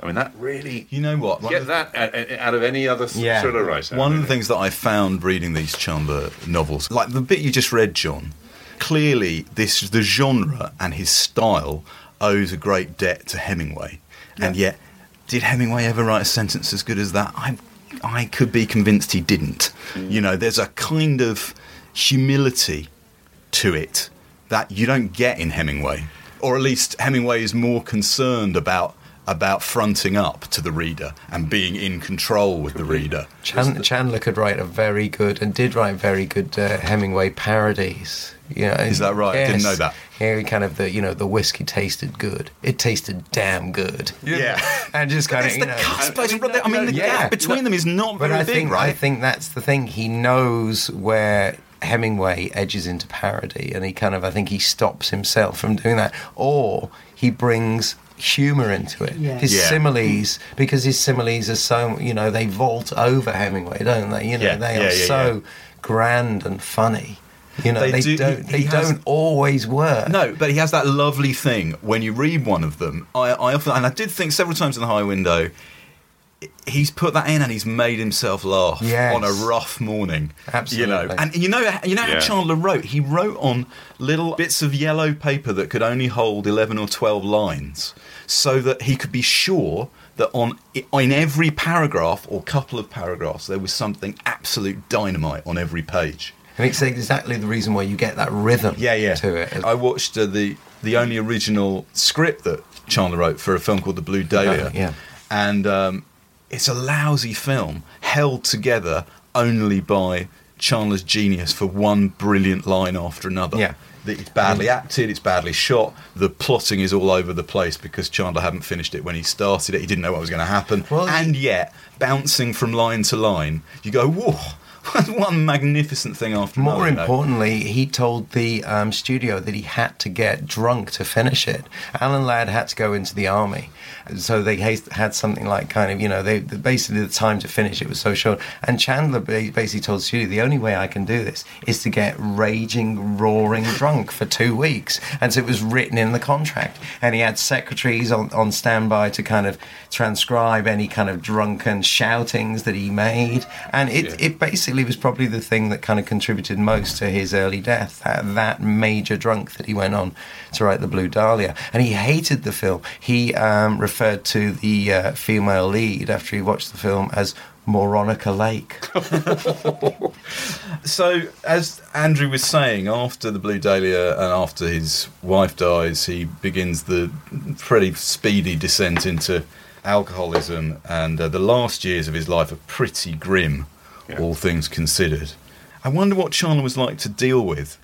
I mean, that really you know what? One get of- that a- a- out of any other Yeah. thriller writer. One of the things that I found reading these Chandler novels, like the bit you just read, John, clearly this the genre and his style owes a great debt to Hemingway, and yet did Hemingway ever write a sentence as good as that? I I could be convinced he didn't. Mm. You know, there's a kind of humility to it that you don't get in Hemingway, or at least Hemingway is more concerned about about fronting up to the reader and being in control with the reader. Chan- Chandler could write a very good and did write very good uh, Hemingway parodies. You know, Is that right? I didn't know that. Yeah, kind of the you know the whiskey tasted good. It tasted damn good. Yeah. and just kind of It's you the know. cusp, I mean, I mean, the Yeah. gap between them is not But very I big, think right? I think that's the thing. He knows where Hemingway edges into parody, and he kind of I think he stops himself from doing that, or he brings humor into it. Yeah. His Yeah. similes, because his similes are so you know they vault over Hemingway, don't they? You know Yeah, they yeah, are yeah, so grand and funny. You know They they, do- don't he- they has- don't always work. No, but he has that lovely thing when you read one of them. I, I often, and I did think several times in the High Window, he's put that in and he's made himself laugh Yes. on a rough morning. Absolutely. You know, and you know, you know how Yeah. Chandler wrote. He wrote on little bits of yellow paper that could only hold eleven or twelve lines, so that he could be sure that on in every paragraph or couple of paragraphs there was something absolute dynamite on every page. and it's exactly the reason why you get that rhythm. Yeah, yeah. To it. I watched uh, the the only original script that Chandler wrote for a film called The Blue Dahlia. Yeah. And um, it's a lousy film held together only by Chandler's genius for one brilliant line after another. Yeah. It's badly acted, it's badly shot, the plotting is all over the place because Chandler hadn't finished it when he started it, he didn't know what was going to happen. Well, and yet, bouncing from line to line, you go, whoa, one magnificent thing after another. More you know. importantly, he told the um, studio that he had to get drunk to finish it. Alan Ladd had to go into the army, so they had something like kind of you know they basically the time to finish it was so short. And Chandler basically told the studio the only way I can do this is to get raging, roaring drunk for two weeks, and so it was written in the contract. And he had secretaries on, on standby to kind of transcribe any kind of drunken shoutings that he made, and it it basically was probably the thing that kind of contributed most to his early death. That, that major drunk that he went on to write the Blue Dahlia, and he hated the film. He um, referred to the uh, female lead after he watched the film as Moronica Lake. (laughs) So, as Andrew was saying, after the Blue Dahlia and after his wife dies, he begins the pretty speedy descent into alcoholism, and uh, the last years of his life are pretty grim, Yeah. all things considered. I wonder what Chandler was like to deal with.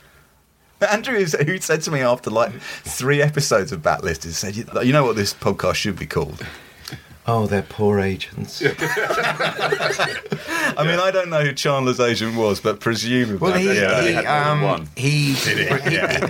Andrew, who said to me after like three episodes of Backlist, he said, "You you know what this podcast should be called." Oh, they're poor agents. (laughs) I mean, I don't know who Chandler's agent was, but presumably, Well, he, Yeah, he, he had more than um, one. he, Did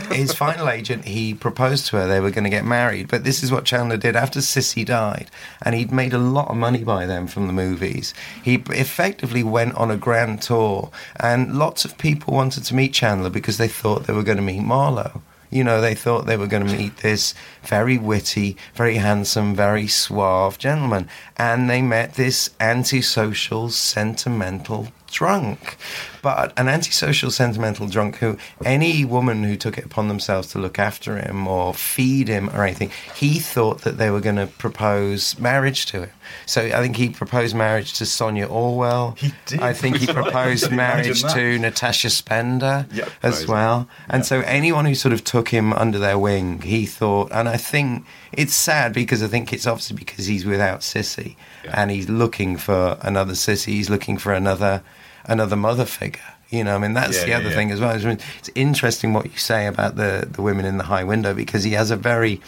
he? (laughs) His final agent, he proposed to her. They were going to get married, but this is what Chandler did after Cissy died, and he'd made a lot of money by them from the movies. He effectively went on a grand tour, and lots of people wanted to meet Chandler because they thought they were going to meet Marlowe. You know, they thought they were going to meet this very witty, very handsome, very suave gentleman. And they met this antisocial, sentimental drunk, but an antisocial, sentimental drunk who any woman who took it upon themselves to look after him or feed him or anything, he thought that they were going to propose marriage to him. So I think he proposed marriage to Sonia Orwell. He did. I think he (laughs) proposed marriage to Natasha Spender Yep. as Crazy. well. And so anyone who sort of took him under their wing, he thought, and I think it's sad because I think it's obviously because he's without Cissy Yeah. and he's looking for another Cissy, he's looking for another another mother figure. You know, I mean, that's Yeah, the other yeah. thing as well. I mean, it's interesting what you say about the, the women in the high window because he has a very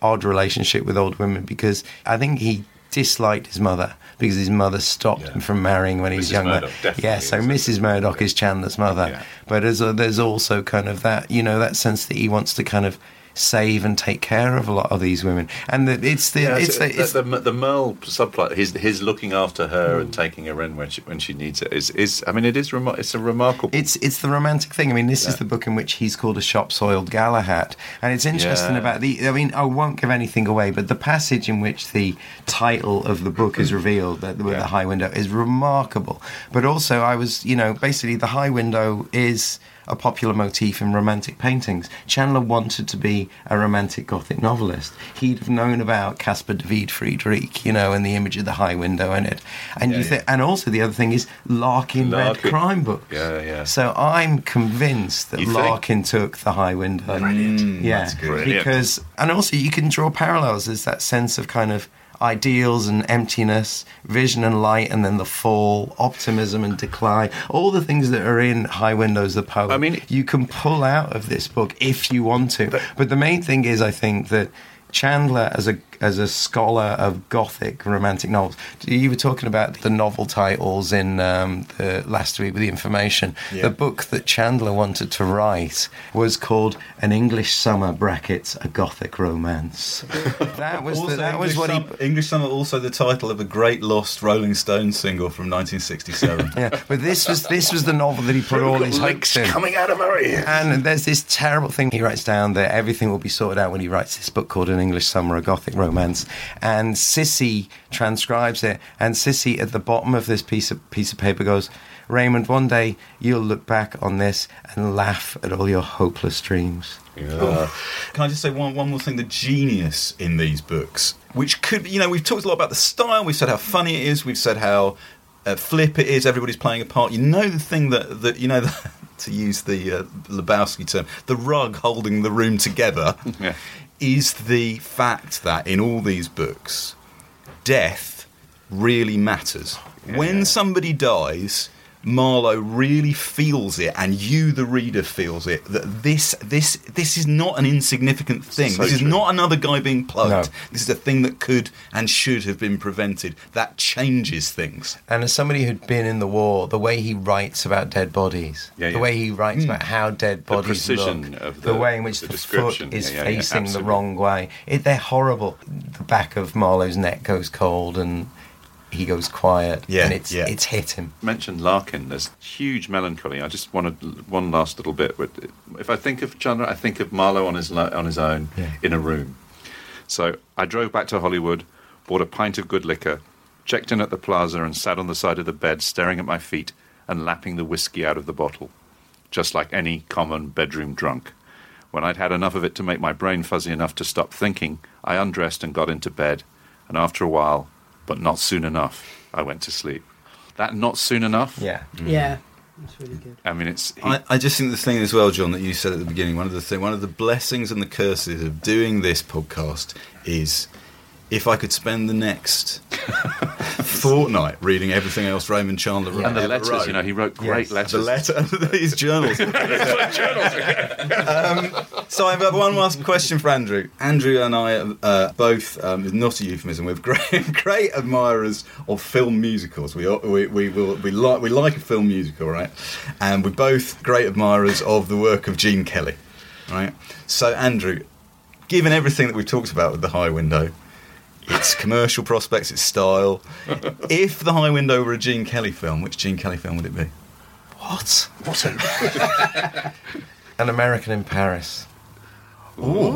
odd relationship with old women because I think he disliked his mother because his mother stopped him from marrying when he was younger. Yeah, so. Mrs. Murdoch is Chandler's mother, but there's, a, there's also kind of that, you know, that sense that he wants to kind of save and take care of a lot of these women, and that it's the Yeah, it's, it's, the, it's the, the, the Merle subplot, his his looking after her and hmm. taking her in when she when she needs it is is I mean it is remar- it's a remarkable. it's it's the romantic thing. I mean, this is the book in which he's called a shop soiled Galahad, and it's interesting Yeah. about the. I mean, I won't give anything away, but the passage in which the title of the book is hmm. revealed, that with Yeah. the high window, is remarkable. But also, I was, you know, basically the high window is a popular motif in romantic paintings. Chandler wanted to be a romantic Gothic novelist. He'd have known about Caspar David Friedrich, you know, and the image of the high window in it. And Yeah, you yeah. think, and also the other thing is Larkin, read crime books. Yeah, yeah. So I'm convinced that You think? Larkin took the high window. Brilliant. Yeah, That's good. Brilliant. because and also you can draw parallels. There's that sense of kind of ideals and emptiness, vision and light, and then the fall, optimism and decline. All the things that are in High Windows, the poem. I mean- you can pull out of this book if you want to. But, the main thing is, I think that. Chandler, as a as a scholar of Gothic romantic novels, you were talking about the novel titles in um, the last week with the information. Yeah. The book that Chandler wanted to write was called "An English Summer (brackets A Gothic Romance." (laughs) That was the, that English, was what he. Summer, English Summer, also the title of a great lost Rolling Stones single from 1967. (laughs) Yeah, but this was this was the novel that he put all his hopes in. coming out of ears. And there's this terrible thing he writes down that everything will be sorted out when he writes this book called An English Summer, a Gothic Romance. And Cissy transcribes it, and Cissy at the bottom of this piece of piece of paper goes, Raymond, one day you'll look back on this and laugh at all your hopeless dreams. Yeah. Can I just say one, one more thing? The genius in these books, which could, you know, we've talked a lot about the style. We've said how funny it is. We've said how uh, flip it is. Everybody's playing a part. You know, the thing that that you know, the, (laughs) to use the uh, Lebowski term, the rug holding the room together, Yeah. Is the fact that in all these books, death really matters. When somebody dies, Marlowe really feels it, and you, the reader, feels it. That this, this, this is not an insignificant thing. So this is true. not another guy being plugged. No. This is a thing that could and should have been prevented. That changes things. And as somebody who'd been in the war, the way he writes about dead bodies, Yeah, the way he writes hmm. about how dead bodies precision look, of the, the- way in which the the, foot is Yeah, yeah, yeah, facing the wrong way, it, they're horrible. The back of Marlowe's neck goes cold and he goes quiet, Yeah, and it's yeah. it's hit him. mentioned Larkin. There's huge melancholy. I just wanted one last little bit. But If I think of Chandler, I think of Marlowe on his on his own Yeah. in a room. So I drove back to Hollywood, bought a pint of good liquor, checked in at the plaza, and sat on the side of the bed, staring at my feet and lapping the whiskey out of the bottle, just like any common bedroom drunk. When I'd had enough of it to make my brain fuzzy enough to stop thinking, I undressed and got into bed, and after a while, but not soon enough, I went to sleep. That not soon enough. Yeah, mm. Yeah, that's really good. I mean, it's he, I, I just think the thing as well, John, that you said at the beginning, one of the thing, one of the blessings and the curses of doing this podcast is if I could spend the next (laughs) fortnight reading everything else Raymond Chandler wrote. and the letters. wrote. You know, he wrote great Yes. letters. the letter, (laughs) his journals. (laughs) um, so I have one last question for Andrew. Andrew and I are uh, both, um, is not a euphemism, we're great, great admirers of film musicals. We are- we we will we like we like a film musical, right? And we're both great admirers of the work of Gene Kelly, right? So Andrew, given everything that we've talked about with the High Window. Its commercial prospects, its style. If the High Window were a Gene Kelly film, which Gene Kelly film would it be? what? What? (laughs) An American in Paris. Ooh.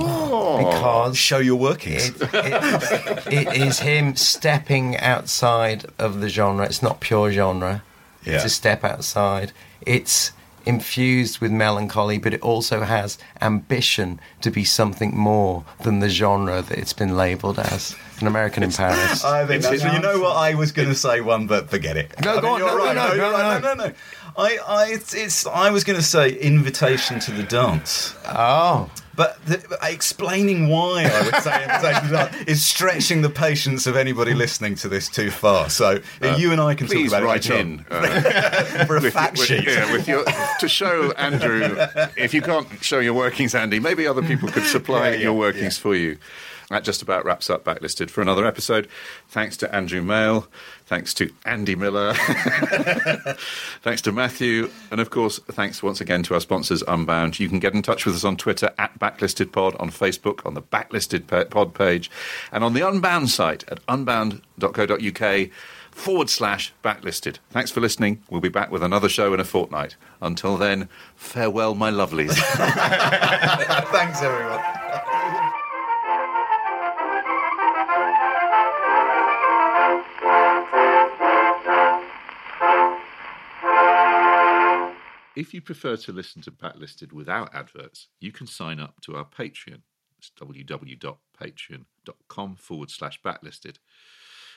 Because Show your workings. it, it, it is him stepping outside of the genre. It's not pure genre. Yeah. It's a step outside. It's infused with melancholy, but it also has ambition to be something more than the genre that it's been labelled as. An American in Paris. I think that's, you know what I was going to say one, but forget it. No, go on. you're No, no, right. no, no, no, no, no. I, I, it's, it's, I was going to say invitation to the dance. oh. But the, explaining why I would say invitation to the dance is stretching the patience of anybody listening to this too far. So uh, you and I can talk about write it in uh, (laughs) for a with, fact with- sheet. yeah, with your, to show Andrew. If you can't show your workings, Andy, maybe other people could supply Yeah, yeah, your workings for you. That just about wraps up Backlisted for another episode. Thanks to Andrew Male. Thanks to Andy Miller. (laughs) thanks to Matthew. And of course, thanks once again to our sponsors, Unbound. You can get in touch with us on Twitter at BacklistedPod, on Facebook, on the BacklistedPod Pod page, and on the Unbound site at unbound.co.uk forward slash backlisted. Thanks for listening. We'll be back with another show in a fortnight. Until then, farewell, my lovelies. (laughs) (laughs) Thanks, everyone. If you prefer to listen to Backlisted without adverts, you can sign up to our Patreon. It's www.patreon.com forward slash backlisted.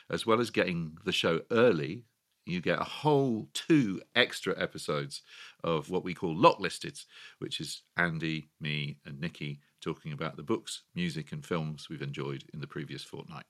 As well as getting the show early, you get a whole two extra episodes of what we call Locklisted, which is Andy, me, and Nikki talking about the books, music, and films we've enjoyed in the previous fortnight.